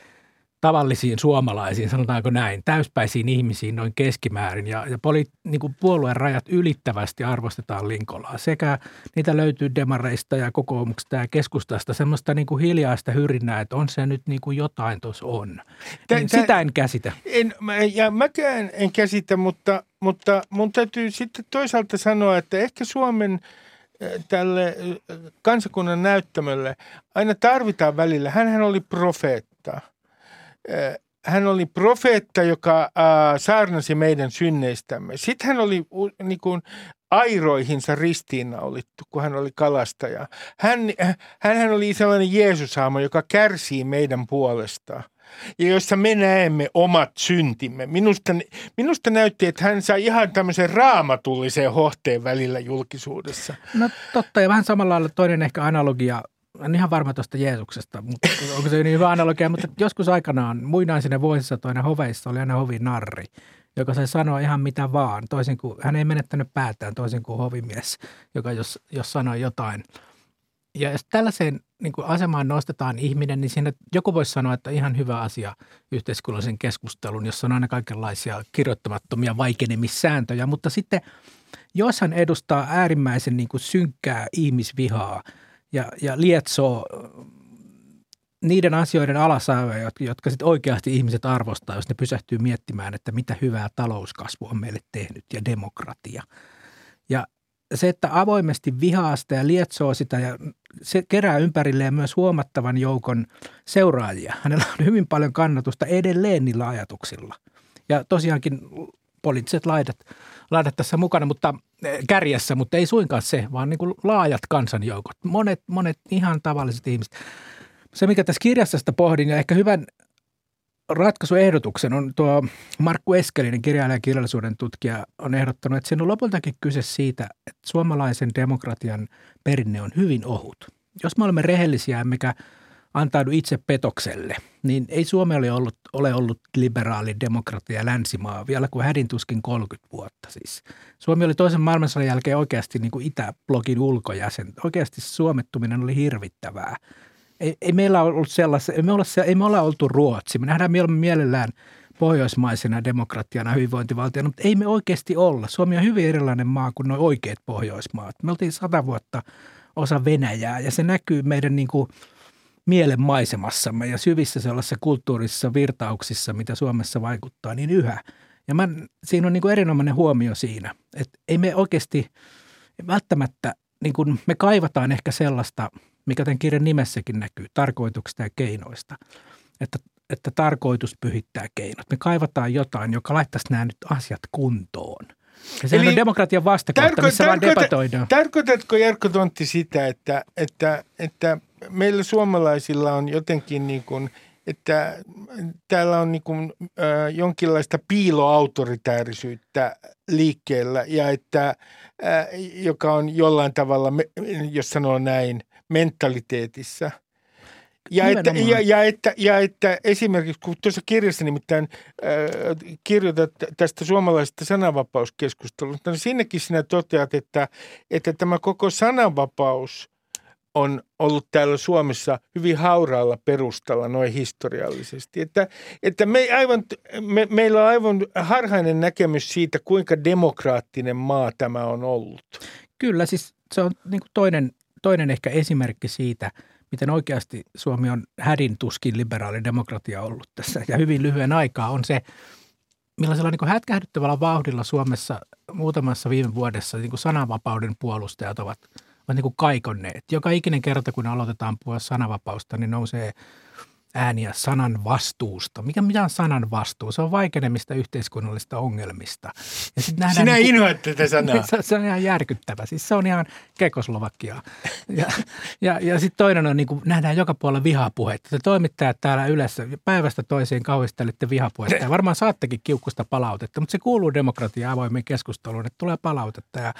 tavallisiin suomalaisiin, sanotaanko näin, täyspäisiin ihmisiin noin keskimäärin. Ja, ja poli, niin kuin puolueen rajat ylittävästi arvostetaan Linkolaa. Sekä niitä löytyy demareista ja kokoomuksesta ja keskustasta semmoista niin kuin hiljaista hyrinnää, että on se nyt niin kuin jotain tuossa on. Tä, niin sitä en käsitä. En, ja mäkään en käsitä, mutta, mutta mun täytyy sitten toisaalta sanoa, että ehkä Suomen tälle kansakunnan näyttämölle aina tarvitaan välillä. Hänhän oli profeetta. Hän oli profeetta, joka äh, saarnasi meidän synneistämme. Sitten hän oli niin kuin, airoihinsa ristiinnaulittu, kun hän oli kalastaja. Hän, hän oli sellainen Jeesushaamo, joka kärsii meidän puolestaan ja jossa me näemme omat syntimme. Minusta, minusta näytti, että hän sai ihan tämmöisen raamatullisen hohteen välillä julkisuudessa. No totta, ja vähän samalla lailla toinen ehkä analogia, en ihan varma tuosta Jeesuksesta, mutta onko se niin hyvä analogia, mutta joskus aikanaan muinaisina vuosisatoina hoveissa oli aina hovinarri, joka sai sanoa ihan mitä vaan, toisin kuin, hän ei menettänyt päätään toisin kuin hovimies, joka jos, jos sanoi jotain. Ja jos tällaiseen niin kuin asemaan nostetaan ihminen, niin siinä joku voisi sanoa, että ihan hyvä asia yhteiskunnallisen keskustelun, jossa on aina kaikenlaisia kirjoittamattomia vaikenemissääntöjä. Mutta sitten jos hän edustaa äärimmäisen niin kuin synkkää ihmisvihaa ja, ja lietsoo niiden asioiden alasajoja, jotka, jotka sitten oikeasti ihmiset arvostaa, jos ne pysähtyy miettimään, että mitä hyvää talouskasvu on meille tehnyt ja demokratia. Ja se, että avoimesti vihaa sitä ja lietsoo sitä ja se kerää ympärilleen myös huomattavan joukon seuraajia. Hänellä on hyvin paljon kannatusta edelleen niillä ajatuksilla. Ja tosiaankin poliittiset laidat, laidat tässä mukana, mutta kärjessä, mutta ei suinkaan se, vaan niin kuin laajat kansanjoukot. Monet, monet ihan tavalliset ihmiset. Se, mikä tässä kirjassa pohdin ja ehkä hyvän ratkaisuehdotuksen on tuo Markku Eskelinen, kirjailija ja kirjallisuuden tutkija, on ehdottanut, että siinä on lopultakin kyse siitä, että suomalaisen demokratian perinne on hyvin ohut. Jos me olemme rehellisiä emmekä antaudu itse petokselle, niin ei Suomi ole ollut, ole ollut liberaali demokratia länsimaa vielä kuin hädintuskin 30 vuotta siis. Suomi oli toisen maailmansodan jälkeen oikeasti niin kuin Itäblogin ulkojäsen. Oikeasti suomettuminen oli hirvittävää ei, ei meillä ollut sellaista, ei me, olla, ei me olla oltu Ruotsi. Me nähdään mielellään pohjoismaisena demokratiana, hyvinvointivaltiona, mutta ei me oikeasti olla. Suomi on hyvin erilainen maa kuin nuo oikeat Pohjoismaat. Me oltiin sata vuotta osa Venäjää ja se näkyy meidän niin kuin mielen maisemassamme ja syvissä sellaisissa kulttuurisissa virtauksissa, mitä Suomessa vaikuttaa, niin yhä. Ja mä, siinä on niin kuin erinomainen huomio siinä, että ei me oikeasti välttämättä, niin kuin me kaivataan ehkä sellaista – mikä tämän kirjan nimessäkin näkyy, tarkoituksista ja keinoista. Että, että tarkoitus pyhittää keinot. Me kaivataan jotain, joka laittaisi nämä nyt asiat kuntoon. Ja se on demokratian vastakohta, tarko- missä tarko- vaan debatoidaan. Tarkoitatko Jarkko Tontti sitä, että, että, että meillä suomalaisilla on jotenkin niin kuin, että täällä on niin kuin, äh, jonkinlaista piiloautoritäärisyyttä liikkeellä ja että, äh, joka on jollain tavalla, jos sanoo näin, mentaliteetissa. Ja että, ja, ja, että, ja että esimerkiksi, kun tuossa kirjassa nimittäin äh, kirjoitat tästä suomalaisesta sananvapauskeskustelusta, niin sinnekin sinä toteat, että, että tämä koko sananvapaus on ollut täällä Suomessa hyvin hauraalla perustalla noin historiallisesti. Että, että me aivan, me, meillä on aivan harhainen näkemys siitä, kuinka demokraattinen maa tämä on ollut. Kyllä, siis se on niin toinen toinen ehkä esimerkki siitä, miten oikeasti Suomi on hädin tuskin liberaali demokratia ollut tässä ja hyvin lyhyen aikaa on se, millaisella niin hätkähdyttävällä vauhdilla Suomessa muutamassa viime vuodessa niin sananvapauden puolustajat ovat, ovat niin kuin kaikonneet. Joka ikinen kerta, kun aloitetaan puhua sananvapausta, niin nousee – ääniä sanan vastuusta. Mikä, mikä on sanan vastuu? Se on vaikenemista yhteiskunnallista ongelmista. Ja sit nähdään Sinä niin inhoat tätä sanaa. Se, se on ihan järkyttävä. Siis se on ihan Kekoslovakia. Ja, ja, ja sitten toinen on, niin kuin, nähdään joka puolella vihapuheita. Te toimittajat täällä yleensä päivästä toiseen kauhistelitte vihapuhetta. Ja varmaan saattekin kiukkusta palautetta, mutta se kuuluu demokratia avoimeen keskusteluun, että tulee palautetta ja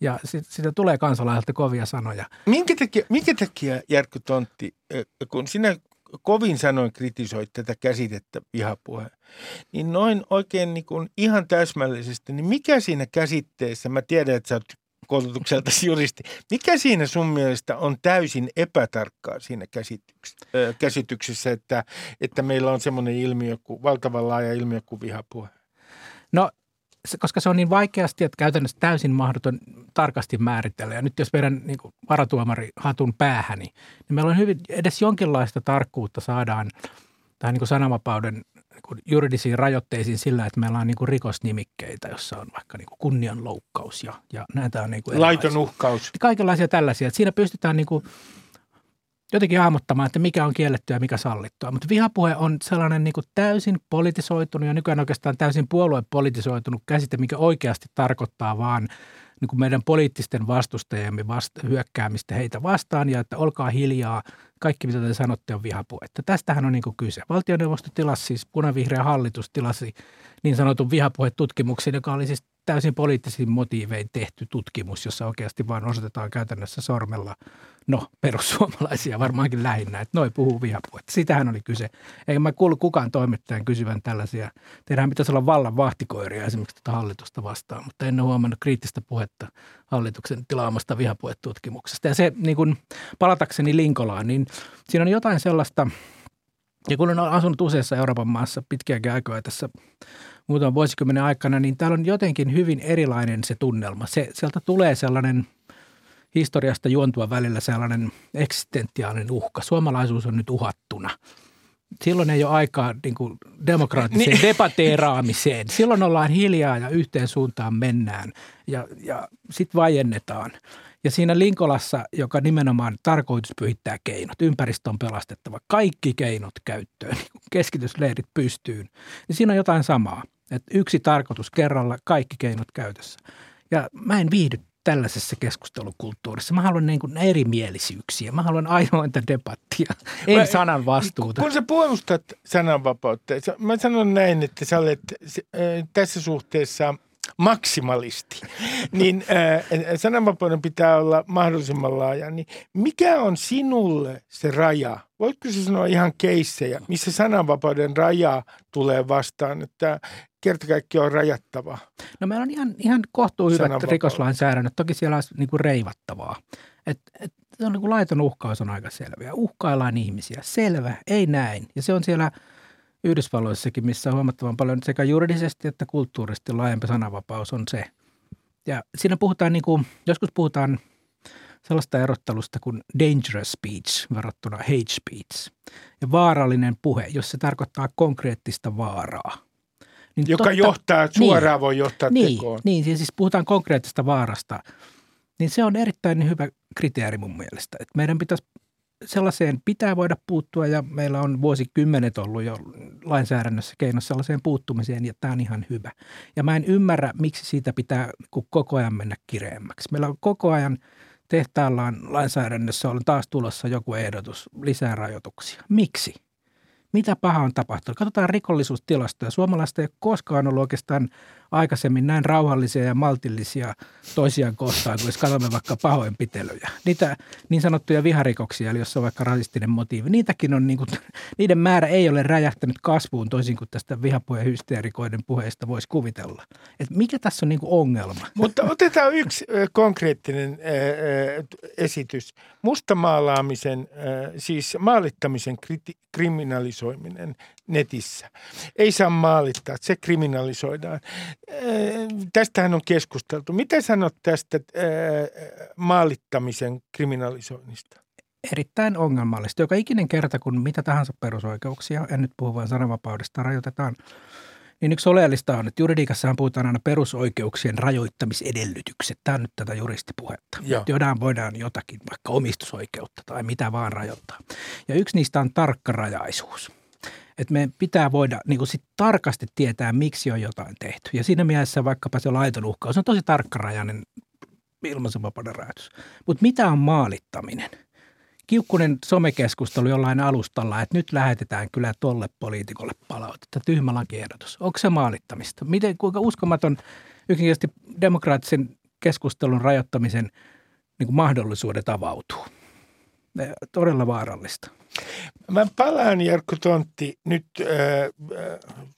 ja sit, siitä tulee kansalaisilta kovia sanoja. Minkä takia, minkä takia Jarkko Tontti, kun sinä kovin sanoin kritisoit tätä käsitettä vihapuhe, niin noin oikein niin kuin ihan täsmällisesti, niin mikä siinä käsitteessä, mä tiedän, että sä oot koulutukselta juristi, mikä siinä sun mielestä on täysin epätarkkaa siinä käsityksessä, että, että meillä on semmoinen ilmiö, kuin, valtavan laaja ilmiö kuin vihapuhe? No koska se on niin vaikeasti, että käytännössä täysin mahdoton tarkasti määritellä. Ja nyt jos meidän niin kuin varatuomari hatun päähäni, niin meillä on hyvin, edes jonkinlaista tarkkuutta saadaan tähän niin sananvapauden niin juridisiin rajoitteisiin sillä, että meillä on niin kuin rikosnimikkeitä, jossa on vaikka niin kuin kunnianloukkaus ja, ja näitä on niin kuin Laiton uhkaus. Kaikenlaisia tällaisia. Että siinä pystytään niin kuin jotenkin hahmottamaan, että mikä on kiellettyä ja mikä sallittua. Mutta vihapuhe on sellainen niin täysin politisoitunut ja nykyään oikeastaan täysin puoluepolitisoitunut käsite, mikä oikeasti tarkoittaa vaan niin kuin meidän poliittisten vastustajamme vasta, hyökkäämistä heitä vastaan ja että olkaa hiljaa, kaikki mitä te sanotte on vihapuhetta. Tästähän on niin kuin kyse. Valtioneuvosto tilasi siis, punavihreä hallitus tilasi niin sanotun vihapuhetutkimuksen, joka oli siis täysin poliittisin motiivein tehty tutkimus, jossa oikeasti vain osoitetaan käytännössä sormella, no perussuomalaisia varmaankin lähinnä, että noi puhuu vihapuhetta. Sitähän oli kyse. Eikä mä kuullut kukaan toimittajan kysyvän tällaisia. Teidän pitäisi olla vallan vahtikoiria esimerkiksi tätä hallitusta vastaan, mutta en ole huomannut kriittistä puhetta hallituksen tilaamasta vihapuhetutkimuksesta. Ja se niin kun, palatakseni Linkolaan, niin siinä on jotain sellaista, ja kun olen asunut useassa Euroopan maassa pitkiäkin aikoja tässä muutaman vuosikymmenen aikana, niin täällä on jotenkin hyvin erilainen se tunnelma. Se, sieltä tulee sellainen historiasta juontua välillä sellainen eksistentiaalinen uhka. Suomalaisuus on nyt uhattuna. Silloin ei ole aikaa niin kuin demokraattiseen niin. debateeraamiseen. Silloin ollaan hiljaa ja yhteen suuntaan mennään ja, ja sitten vajennetaan. Ja siinä Linkolassa, joka nimenomaan tarkoitus pyhittää keinot, ympäristö on pelastettava, kaikki keinot käyttöön, keskitysleirit pystyyn, niin siinä on jotain samaa. Että yksi tarkoitus kerralla, kaikki keinot käytössä. Ja mä en viihdy tällaisessa keskustelukulttuurissa. Mä haluan niin kuin erimielisyyksiä. Mä haluan ainoita debattia, ei mä, sanan vastuuta. Kun sä puolustat sananvapautta, mä sanon näin, että sä olet tässä suhteessa – maksimalisti, niin äh, sananvapauden pitää olla mahdollisimman laaja. Niin mikä on sinulle se raja? Voitko sä sanoa ihan keissejä, missä sananvapauden raja tulee vastaan, että kerta kaikki on rajattava? No meillä on ihan, ihan kohtuu hyvät rikoslainsäädännöt. Toki siellä on niin kuin reivattavaa. Et, et, se on niin kuin laiton uhkaus on aika selvä. Uhkaillaan ihmisiä. Selvä, ei näin. Ja se on siellä – Yhdysvalloissakin, missä on huomattavan paljon sekä juridisesti että kulttuurisesti laajempi sananvapaus on se. Ja siinä puhutaan, niin kuin, joskus puhutaan sellaista erottelusta kuin dangerous speech verrattuna hate speech. Ja vaarallinen puhe, jos se tarkoittaa konkreettista vaaraa. Niin Joka totta, johtaa, suoraan niin, voi johtaa niin, tekoon. Niin, siis puhutaan konkreettista vaarasta. Niin se on erittäin hyvä kriteeri mun mielestä. Että meidän pitäisi sellaiseen pitää voida puuttua ja meillä on vuosikymmenet ollut jo lainsäädännössä keinos sellaiseen puuttumiseen ja tämä on ihan hyvä. Ja mä en ymmärrä, miksi siitä pitää koko ajan mennä kireemmäksi. Meillä on koko ajan tehtaallaan lainsäädännössä on taas tulossa joku ehdotus lisää rajoituksia. Miksi? Mitä pahaa on tapahtunut? Katsotaan rikollisuustilastoja. Suomalaista ei koskaan ollut oikeastaan aikaisemmin näin rauhallisia ja maltillisia toisiaan kohtaan, kun jos katsomme vaikka pahoinpitelyjä. Niitä niin sanottuja viharikoksia, eli jos on vaikka rasistinen motiivi, niitäkin on, niin kuin, niiden määrä ei ole räjähtänyt kasvuun toisin kuin tästä vihapuheen hysteerikoiden puheesta voisi kuvitella. Et mikä tässä on niin kuin ongelma? Mutta otetaan yksi konkreettinen esitys. Mustamaalaamisen, siis maalittamisen kriminalisoiminen netissä. Ei saa maalittaa, se kriminalisoidaan. Tästähän on keskusteltu. Mitä sanot tästä maalittamisen kriminalisoinnista? Erittäin ongelmallista. Joka ikinen kerta, kun mitä tahansa perusoikeuksia, en nyt puhu vain sananvapaudesta, rajoitetaan, niin yksi oleellista on, että juridiikassahan puhutaan aina perusoikeuksien rajoittamisedellytykset. Tämä on nyt tätä juristipuhetta. Johdaan voidaan jotakin, vaikka omistusoikeutta tai mitä vaan rajoittaa. Ja yksi niistä on tarkkarajaisuus että me pitää voida niin kuin sit tarkasti tietää, miksi on jotain tehty. Ja siinä mielessä vaikkapa se laiton uhkaus on tosi tarkkarajainen ilmaisuvapauden rajoitus. Mutta mitä on maalittaminen? Kiukkunen somekeskustelu jollain alustalla, että nyt lähetetään kyllä tolle poliitikolle palautetta, tyhmä lakiehdotus. Onko se maalittamista? Miten, kuinka uskomaton yksinkertaisesti demokraattisen keskustelun rajoittamisen niin kuin mahdollisuudet avautuu? Todella vaarallista. Mä palaan Jarkko Tontti nyt äh,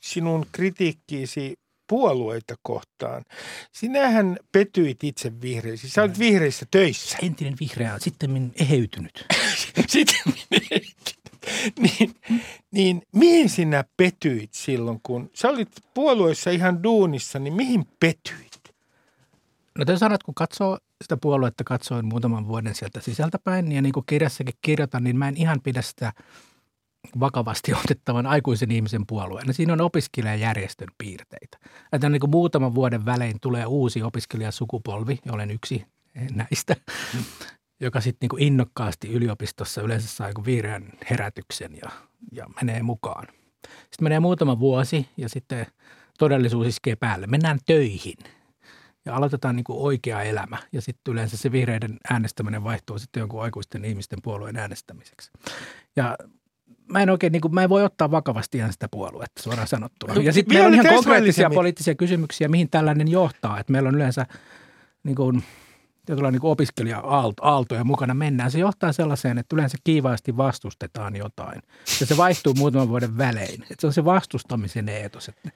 sinun kritiikkiisi puolueita kohtaan. Sinähän petyit itse vihreisiin. Sä olet vihreissä töissä. Entinen vihreä sitten eheytynyt. sitten eheytynyt. niin, niin mihin sinä petyit silloin, kun sä olit puolueessa ihan duunissa, niin mihin petyit? No täytyy sanoa, että kun katsoo sitä puoluetta katsoin muutaman vuoden sieltä sisältäpäin ja niin kuin kirjassakin kirjoitan, niin mä en ihan pidä sitä vakavasti otettavan aikuisen ihmisen puolueen. No siinä on opiskelijajärjestön piirteitä. Että niin kuin muutaman vuoden välein tulee uusi opiskelijasukupolvi, ja olen yksi näistä, joka sitten niin innokkaasti yliopistossa yleensä saa vihreän herätyksen ja, ja menee mukaan. Sitten menee muutama vuosi ja sitten todellisuus iskee päälle. Mennään töihin ja aloitetaan niin oikea elämä. Ja sitten yleensä se vihreiden äänestäminen vaihtuu sitten jonkun aikuisten ihmisten puolueen äänestämiseksi. Ja mä en oikein, niin kuin, mä en voi ottaa vakavasti ihan sitä puoluetta suoraan sanottuna. Ja sitten meillä on ihan konkreettisia poliittisia kysymyksiä, mihin tällainen johtaa. Että meillä on yleensä niin kuin, tietynlainen niin opiskelija-aaltoja mukana mennään. Se johtaa sellaiseen, että yleensä kiivaasti vastustetaan jotain. Ja se vaihtuu muutaman vuoden välein. Että se on se vastustamisen eetos. Että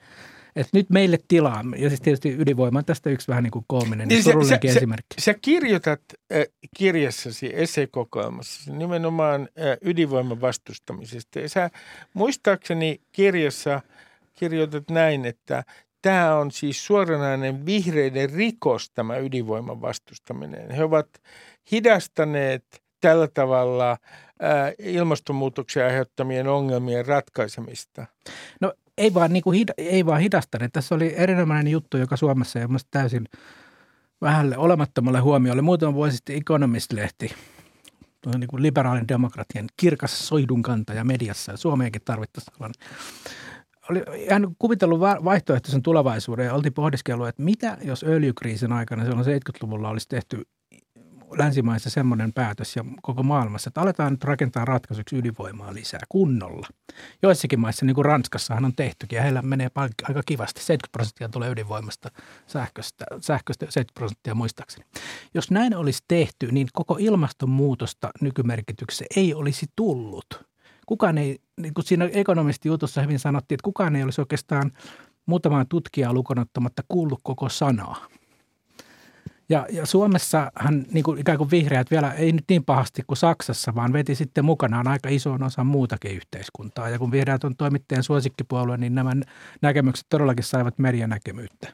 että nyt meille tilaa, ja siis tietysti ydinvoima on tästä yksi vähän niin kuin koominen, niin sä, esimerkki. Sä, sä kirjoitat äh, kirjassasi, esseekokoelmassa nimenomaan äh, ydinvoiman vastustamisesta. Ja sä muistaakseni kirjassa kirjoitat näin, että tämä on siis suoranainen vihreiden rikos, tämä ydinvoiman vastustaminen. He ovat hidastaneet tällä tavalla äh, ilmastonmuutoksen aiheuttamien ongelmien ratkaisemista. No ei vaan, niin kuin, ei vaan hidastaneet. Tässä oli erinomainen juttu, joka Suomessa ei täysin vähälle olemattomalle huomiolle. Muutama vuosi sitten Economist-lehti, niin kuin liberaalin demokratian kirkas soidun kantaja mediassa, ja Suomeenkin tarvittaisiin sellainen oli ihan kuvitellut vaihtoehtoisen tulevaisuuden ja oltiin pohdiskellut, että mitä jos öljykriisin aikana silloin 70-luvulla olisi tehty länsimaissa semmoinen päätös ja koko maailmassa, että aletaan nyt rakentaa ratkaisuksi ydinvoimaa lisää kunnolla. Joissakin maissa, niin kuin Ranskassahan on tehtykin, ja heillä menee aika kivasti. 70 prosenttia tulee ydinvoimasta sähköstä, sähköstä 70 prosenttia muistaakseni. Jos näin olisi tehty, niin koko ilmastonmuutosta nykymerkityksessä ei olisi tullut. Kukaan ei, niin kuin siinä ekonomistijutussa hyvin sanottiin, että kukaan ei olisi oikeastaan muutamaa tutkijaa lukonottamatta kuullut koko sanaa. Ja, ja Suomessahan niin kuin ikään kuin vihreät vielä ei nyt niin pahasti kuin Saksassa, vaan veti sitten mukanaan aika ison osan muutakin yhteiskuntaa. Ja kun vihreät on toimittajan suosikkipuolue, niin nämä näkemykset todellakin saivat medianäkemyyttä.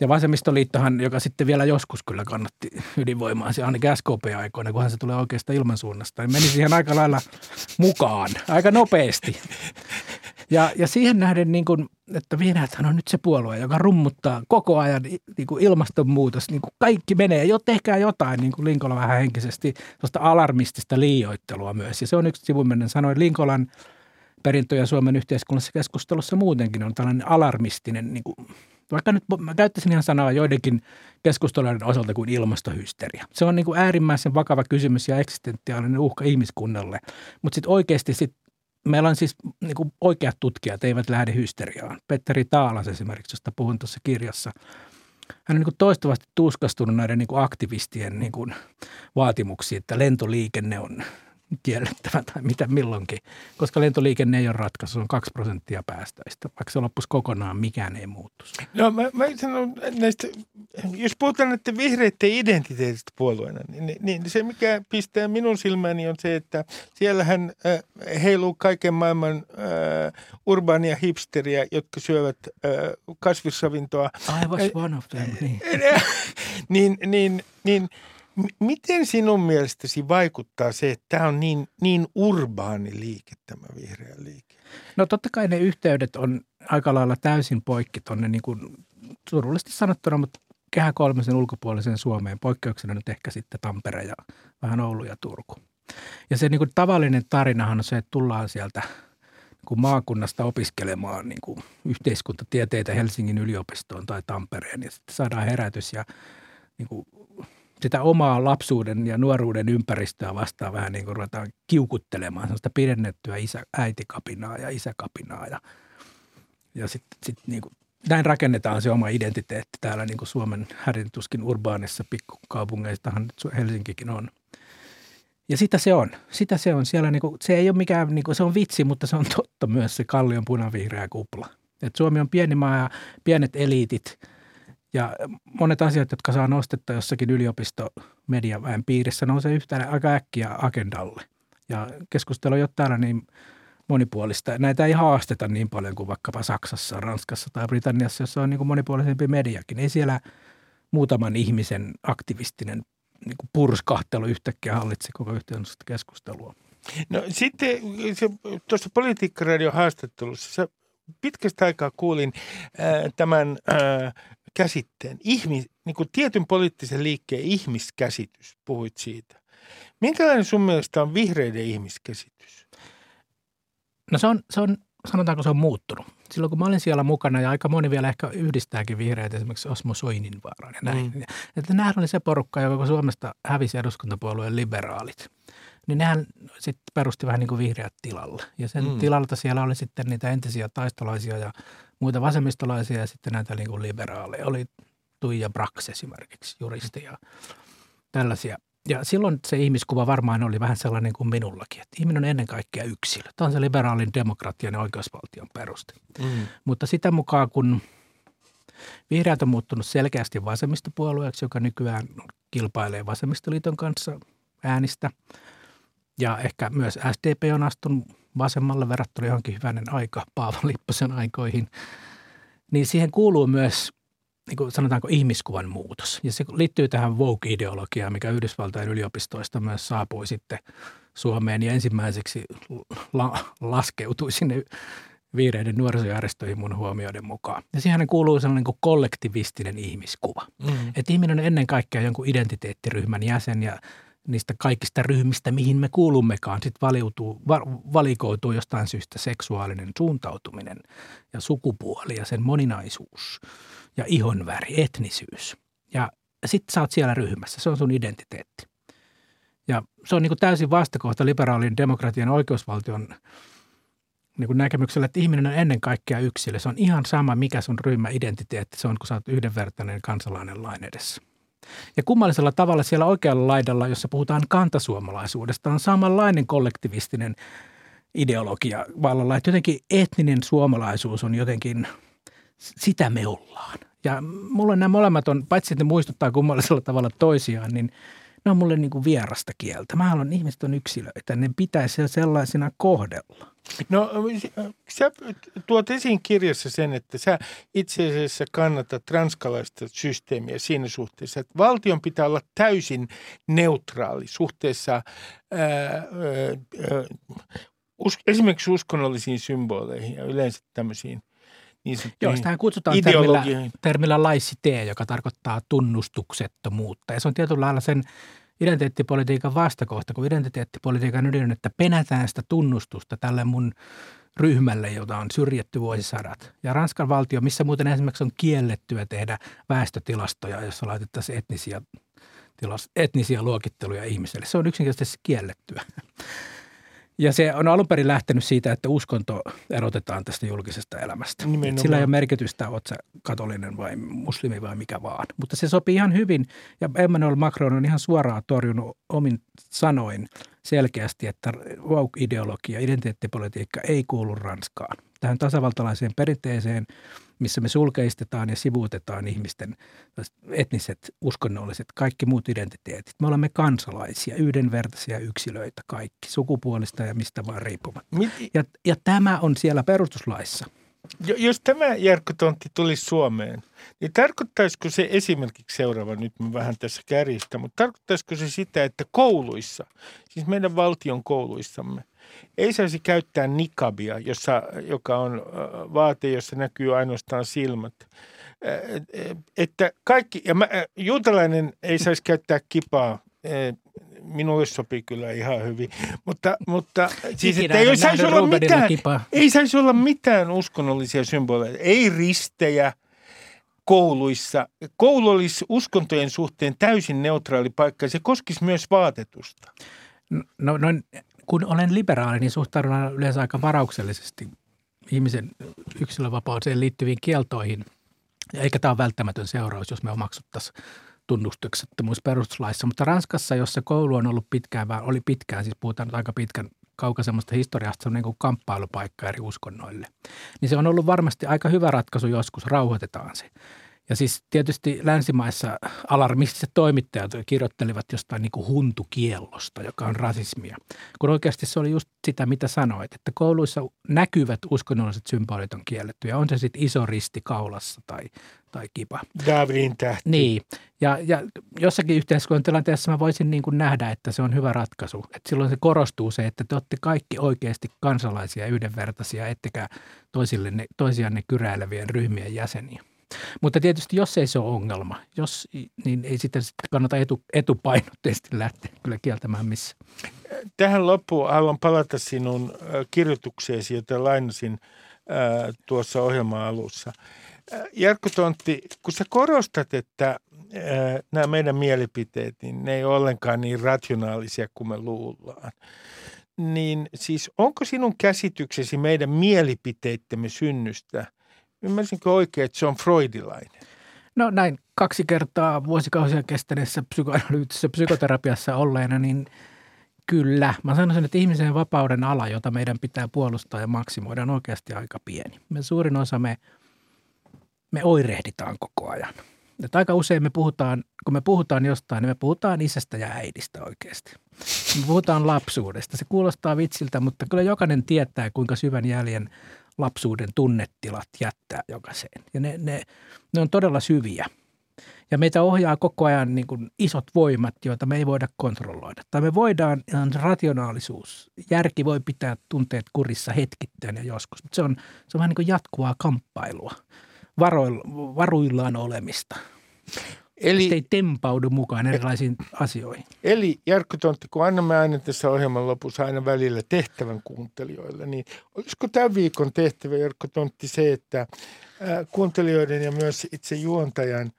Ja vasemmistoliittohan, joka sitten vielä joskus kyllä kannatti ydinvoimaa, se ainakin SKP-aikoina, kunhan se tulee oikeasta ilmansuunnasta, niin meni siihen aika lailla mukaan, aika nopeasti. Ja, ja siihen nähden, niin kuin, että vihreäthän on nyt se puolue, joka rummuttaa koko ajan niin kuin ilmastonmuutos. Niin kuin kaikki menee, jo tehkää jotain, niin kuin Linkola vähän henkisesti, tuosta alarmistista liioittelua myös. Ja se on yksi sivumennen sanoi Linkolan perintö ja Suomen yhteiskunnassa keskustelussa muutenkin on tällainen alarmistinen, niin kuin, vaikka nyt mä käyttäisin ihan sanaa joidenkin keskustelujen osalta kuin ilmastohysteria. Se on niin kuin äärimmäisen vakava kysymys ja eksistentiaalinen uhka ihmiskunnalle. Mutta sitten oikeasti sit meillä on siis niin kuin oikeat tutkijat eivät lähde hysteriaan. Petteri Taalas esimerkiksi, josta puhun tuossa kirjassa. Hän on niin kuin toistuvasti tuskastunut näiden niin kuin aktivistien niin vaatimuksiin, että lentoliikenne on kiellettävä tai mitä milloinkin, koska lentoliikenne ei ole ratkaisu, se on kaksi prosenttia päästöistä. Vaikka se loppuisi kokonaan, mikään ei muuttuisi. No mä, mä sanon näistä, jos puhutaan näiden vihreiden identiteetistä puolueena, niin, niin, niin se mikä pistää minun silmäni on se, että siellähän äh, heiluu kaiken maailman äh, urbaania hipsteriä, jotka syövät äh, kasvisravintoa. I was one of them. Niin, niin, niin, niin Miten sinun mielestäsi vaikuttaa se, että tämä on niin, niin urbaani liike, tämä vihreä liike? No totta kai ne yhteydet on aika lailla täysin poikki tuonne niin kuin surullisesti sanottuna, mutta kehä kolmisen ulkopuoliseen Suomeen. Poikkeuksena nyt ehkä sitten Tampere ja vähän Oulu ja Turku. Ja se niin kuin tavallinen tarinahan on se, että tullaan sieltä niin kuin maakunnasta opiskelemaan niin kuin yhteiskuntatieteitä Helsingin yliopistoon tai Tampereen ja sitten saadaan herätys ja niin kuin sitä omaa lapsuuden ja nuoruuden ympäristöä vastaan vähän niin kuin ruvetaan kiukuttelemaan, sellaista pidennettyä isä, äitikapinaa ja isäkapinaa ja, ja sitten sit niin kuin, näin rakennetaan se oma identiteetti täällä niin kuin Suomen härintuskin urbaanissa pikkukaupungeistahan Helsinkikin on. Ja sitä se on. Sitä se on. Siellä niin kuin, se ei ole mikään, niin kuin, se on vitsi, mutta se on totta myös se kallion punavihreä kupla. Et Suomi on pieni maa ja pienet eliitit – ja monet asiat, jotka saa nostetta jossakin yliopistomediaväen piirissä, nousee yhtään aika äkkiä agendalle. Ja keskustelu ei ole täällä niin monipuolista. Näitä ei haasteta niin paljon kuin vaikkapa Saksassa, Ranskassa tai Britanniassa, jossa on niin kuin monipuolisempi mediakin. Ei siellä muutaman ihmisen aktivistinen niin kuin purskahtelu yhtäkkiä hallitse koko yhteiskunnallista keskustelua. No sitten tuossa Politiikkaradion haastattelussa pitkästä aikaa kuulin äh, tämän äh, käsitteen, ihmis, niin kuin tietyn poliittisen liikkeen ihmiskäsitys, puhuit siitä. Minkälainen sun mielestä on vihreiden ihmiskäsitys? No se on, se on, sanotaanko se on muuttunut. Silloin kun mä olin siellä mukana ja aika moni vielä ehkä yhdistääkin vihreät esimerkiksi Osmo Soininvaaraan ja näin. Mm. Että nämähän oli se porukka, joka Suomesta hävisi eduskuntapuolueen liberaalit. Niin nehän sitten perusti vähän niin kuin vihreät tilalle. Ja sen mm. tilalta siellä oli sitten niitä entisiä taistolaisia ja muita vasemmistolaisia ja sitten näitä niin kuin liberaaleja. Oli Tuija Brax esimerkiksi, juristi ja tällaisia. Ja silloin se ihmiskuva varmaan oli vähän sellainen kuin minullakin, että ihminen on ennen kaikkea yksilö. Tämä on se liberaalin demokratian ja oikeusvaltion peruste. Mm. Mutta sitä mukaan, kun vihreät on muuttunut selkeästi vasemmistopuolueeksi, joka nykyään kilpailee vasemmistoliiton kanssa äänistä, ja ehkä myös SDP on astunut vasemmalle verrattuna johonkin hyvänen aika Paavo Lipposen aikoihin, niin siihen kuuluu myös niin kuin sanotaanko ihmiskuvan muutos. Ja se liittyy tähän woke-ideologiaan, mikä Yhdysvaltain yliopistoista myös saapui sitten Suomeen ja ensimmäiseksi la- laskeutui sinne viireiden nuorisojärjestöihin mun huomioiden mukaan. Ja siihen kuuluu sellainen kuin kollektivistinen ihmiskuva. Mm. Että ihminen on ennen kaikkea jonkun identiteettiryhmän jäsen ja niistä kaikista ryhmistä, mihin me kuulummekaan, sitten valiutuu, valikoituu jostain syystä seksuaalinen suuntautuminen ja sukupuoli ja sen moninaisuus ja ihonväri, etnisyys. Ja sitten sä oot siellä ryhmässä, se on sun identiteetti. Ja se on niin kuin täysin vastakohta liberaalin demokratian oikeusvaltion niin kuin näkemyksellä, että ihminen on ennen kaikkea yksilö. Se on ihan sama, mikä sun ryhmäidentiteetti se on, kun sä oot yhdenvertainen kansalainen lain edessä. Ja kummallisella tavalla siellä oikealla laidalla, jossa puhutaan kantasuomalaisuudesta, on samanlainen kollektivistinen ideologia vallalla. Että jotenkin etninen suomalaisuus on jotenkin, sitä me ollaan. Ja mulle nämä molemmat on, paitsi että ne muistuttaa kummallisella tavalla toisiaan, niin ne on mulle niin kuin vierasta kieltä. Mä haluan, ihmiset on yksilöitä, ne pitäisi sellaisina kohdella. No sä tuot esiin kirjassa sen, että sä itse asiassa kannatat ranskalaista systeemiä siinä suhteessa, että valtion pitää olla täysin neutraali suhteessa ää, ää, us, esimerkiksi uskonnollisiin symboleihin ja yleensä tämmöisiin niin Joo, sitä kutsutaan termillä, termillä laissite, joka tarkoittaa tunnustuksettomuutta. Ja se on tietyllä lailla sen identiteettipolitiikan vastakohta, kun identiteettipolitiikan ydin on, että penätään sitä tunnustusta tälle mun ryhmälle, jota on syrjetty vuosisadat. Ja Ranskan valtio, missä muuten esimerkiksi on kiellettyä tehdä väestötilastoja, jossa laitettaisiin etnisiä, tilas, etnisiä luokitteluja ihmiselle. Se on yksinkertaisesti kiellettyä. Ja se on alun perin lähtenyt siitä, että uskonto erotetaan tästä julkisesta elämästä. Nimenomaan. Sillä ei ole merkitystä, oletko katolinen vai muslimi vai mikä vaan. Mutta se sopii ihan hyvin ja Emmanuel Macron on ihan suoraan torjunut omin sanoin selkeästi, että woke-ideologia, identiteettipolitiikka ei kuulu Ranskaan. Tähän tasavaltalaiseen perinteeseen – missä me sulkeistetaan ja sivuutetaan ihmisten etniset, uskonnolliset, kaikki muut identiteetit. Me olemme kansalaisia, yhdenvertaisia yksilöitä kaikki, sukupuolista ja mistä vaan riippumatta. Ja, ja tämä on siellä perustuslaissa. Jos tämä Jarkko Tontti tulisi Suomeen, niin tarkoittaisiko se esimerkiksi seuraava, nyt mä vähän tässä kärjistä, mutta tarkoittaisiko se sitä, että kouluissa, siis meidän valtion kouluissamme – ei saisi käyttää nikabia, jossa, joka on vaate, jossa näkyy ainoastaan silmät. Että kaikki, ja mä, juutalainen ei saisi käyttää kipaa, minulle sopii kyllä ihan hyvin. Mutta, mutta siis, että ei saisi, olla mitään, ei saisi olla mitään uskonnollisia symboleja. Ei ristejä kouluissa. Koulu olisi uskontojen suhteen täysin neutraali paikka. Se koskisi myös vaatetusta. No, no, kun olen liberaali, niin suhtaudun yleensä aika varauksellisesti ihmisen yksilövapauteen liittyviin kieltoihin. Eikä tämä ole välttämätön seuraus, jos me omaksuttaisiin tunnustuksettomuus perustuslaissa. Mutta Ranskassa, jossa koulu on ollut pitkään, oli pitkään, siis puhutaan aika pitkän kaukaisemmasta historiasta, niin kuin kamppailupaikka eri uskonnoille. Niin se on ollut varmasti aika hyvä ratkaisu joskus, rauhoitetaan se. Ja siis tietysti länsimaissa alarmistiset toimittajat kirjoittelivat jostain niin kuin huntukiellosta, joka on rasismia. Kun oikeasti se oli just sitä, mitä sanoit, että kouluissa näkyvät uskonnolliset symbolit on kielletty. Ja on se sitten iso risti kaulassa tai, tai kipa. Davidin tähti. Niin, ja, ja jossakin yhteiskunnan tilanteessa mä voisin niin kuin nähdä, että se on hyvä ratkaisu. Että silloin se korostuu se, että te olette kaikki oikeasti kansalaisia yhdenvertaisia, ettekä toisille, toisianne kyräilevien ryhmien jäseniä. Mutta tietysti jos ei se ole ongelma, jos, niin ei sitten kannata etu, etupainotteisesti lähteä kyllä kieltämään missä. Tähän loppuun haluan palata sinun kirjoitukseesi, jota lainasin tuossa ohjelman alussa. Jarkko Tontti, kun sä korostat, että nämä meidän mielipiteet, niin ne ei ole ollenkaan niin rationaalisia kuin me luullaan. Niin siis onko sinun käsityksesi meidän mielipiteittemme synnystä – Ymmärsinkö oikein, että se on freudilainen? No näin kaksi kertaa vuosikausia kestäneessä psykoanalyyttisessä psykoterapiassa olleena, niin kyllä. Mä sanoisin, että ihmisen vapauden ala, jota meidän pitää puolustaa ja maksimoida, on oikeasti aika pieni. Me suurin osa me, me oirehditaan koko ajan. Et aika usein me puhutaan, kun me puhutaan jostain, niin me puhutaan isästä ja äidistä oikeasti. Me puhutaan lapsuudesta. Se kuulostaa vitsiltä, mutta kyllä jokainen tietää, kuinka syvän jäljen lapsuuden tunnetilat jättää jokaiseen. Ja ne, ne, ne on todella syviä. Ja meitä ohjaa koko ajan niin kuin isot voimat, joita me ei voida kontrolloida. Tai me voidaan, rationaalisuus, järki voi pitää tunteet kurissa hetkittäin ja joskus, mutta se on, se on vähän niin kuin jatkuvaa kamppailua, varoilla, varuillaan olemista. Eli, ei tempaudu mukaan erilaisiin asioihin. Eli Jarkko Tontti, kun annamme aina tässä ohjelman lopussa aina välillä tehtävän kuuntelijoille, niin olisiko tämän viikon tehtävä Jarkko Tontti se, että kuuntelijoiden ja myös itse juontajan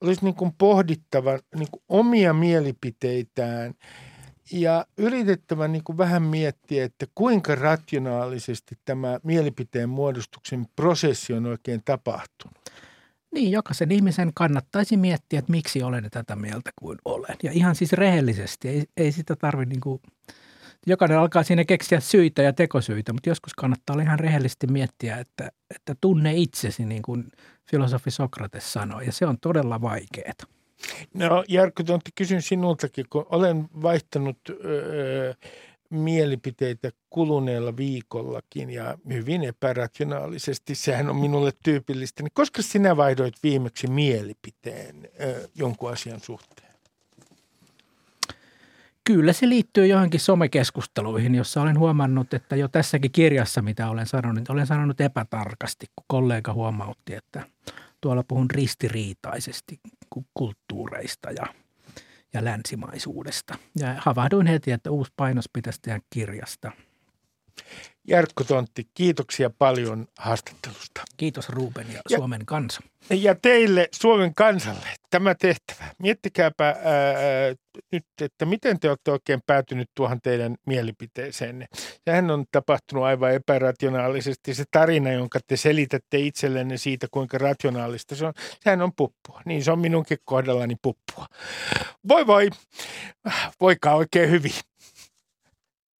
olisi niin kuin pohdittava niin kuin omia mielipiteitään ja yritettävä niin kuin vähän miettiä, että kuinka rationaalisesti tämä mielipiteen muodostuksen prosessi on oikein tapahtunut. Niin, jokaisen ihmisen kannattaisi miettiä, että miksi olen tätä mieltä kuin olen. Ja ihan siis rehellisesti, ei, ei sitä tarvitse niin kuin, jokainen alkaa siinä keksiä syitä ja tekosyitä, mutta joskus kannattaa olla ihan rehellisesti miettiä, että, että tunne itsesi, niin kuin filosofi Sokrates sanoi, ja se on todella vaikeaa. No Jarkko Tontti, kysyn sinultakin, kun olen vaihtanut öö, mielipiteitä kuluneella viikollakin ja hyvin epärationaalisesti. Sehän on minulle tyypillistä. Niin koska sinä vaihdoit viimeksi mielipiteen ö, jonkun asian suhteen? Kyllä se liittyy johonkin somekeskusteluihin, jossa olen huomannut, että jo tässäkin kirjassa, mitä olen sanonut, olen sanonut epätarkasti, kun kollega huomautti, että tuolla puhun ristiriitaisesti kulttuureista ja – ja länsimaisuudesta. Ja havahduin heti, että uusi painos pitäisi tehdä kirjasta. Jarkko Tontti, kiitoksia paljon haastattelusta. Kiitos Ruben ja, ja Suomen kansa. Ja teille Suomen kansalle tämä tehtävä. Miettikääpä ää, nyt, että miten te olette oikein päätynyt tuohon teidän mielipiteeseenne. Sehän on tapahtunut aivan epärationaalisesti. Se tarina, jonka te selitätte itsellenne siitä, kuinka rationaalista se on, sehän on puppua. Niin se on minunkin kohdallani puppua. Voi voi, voikaa oikein hyvin.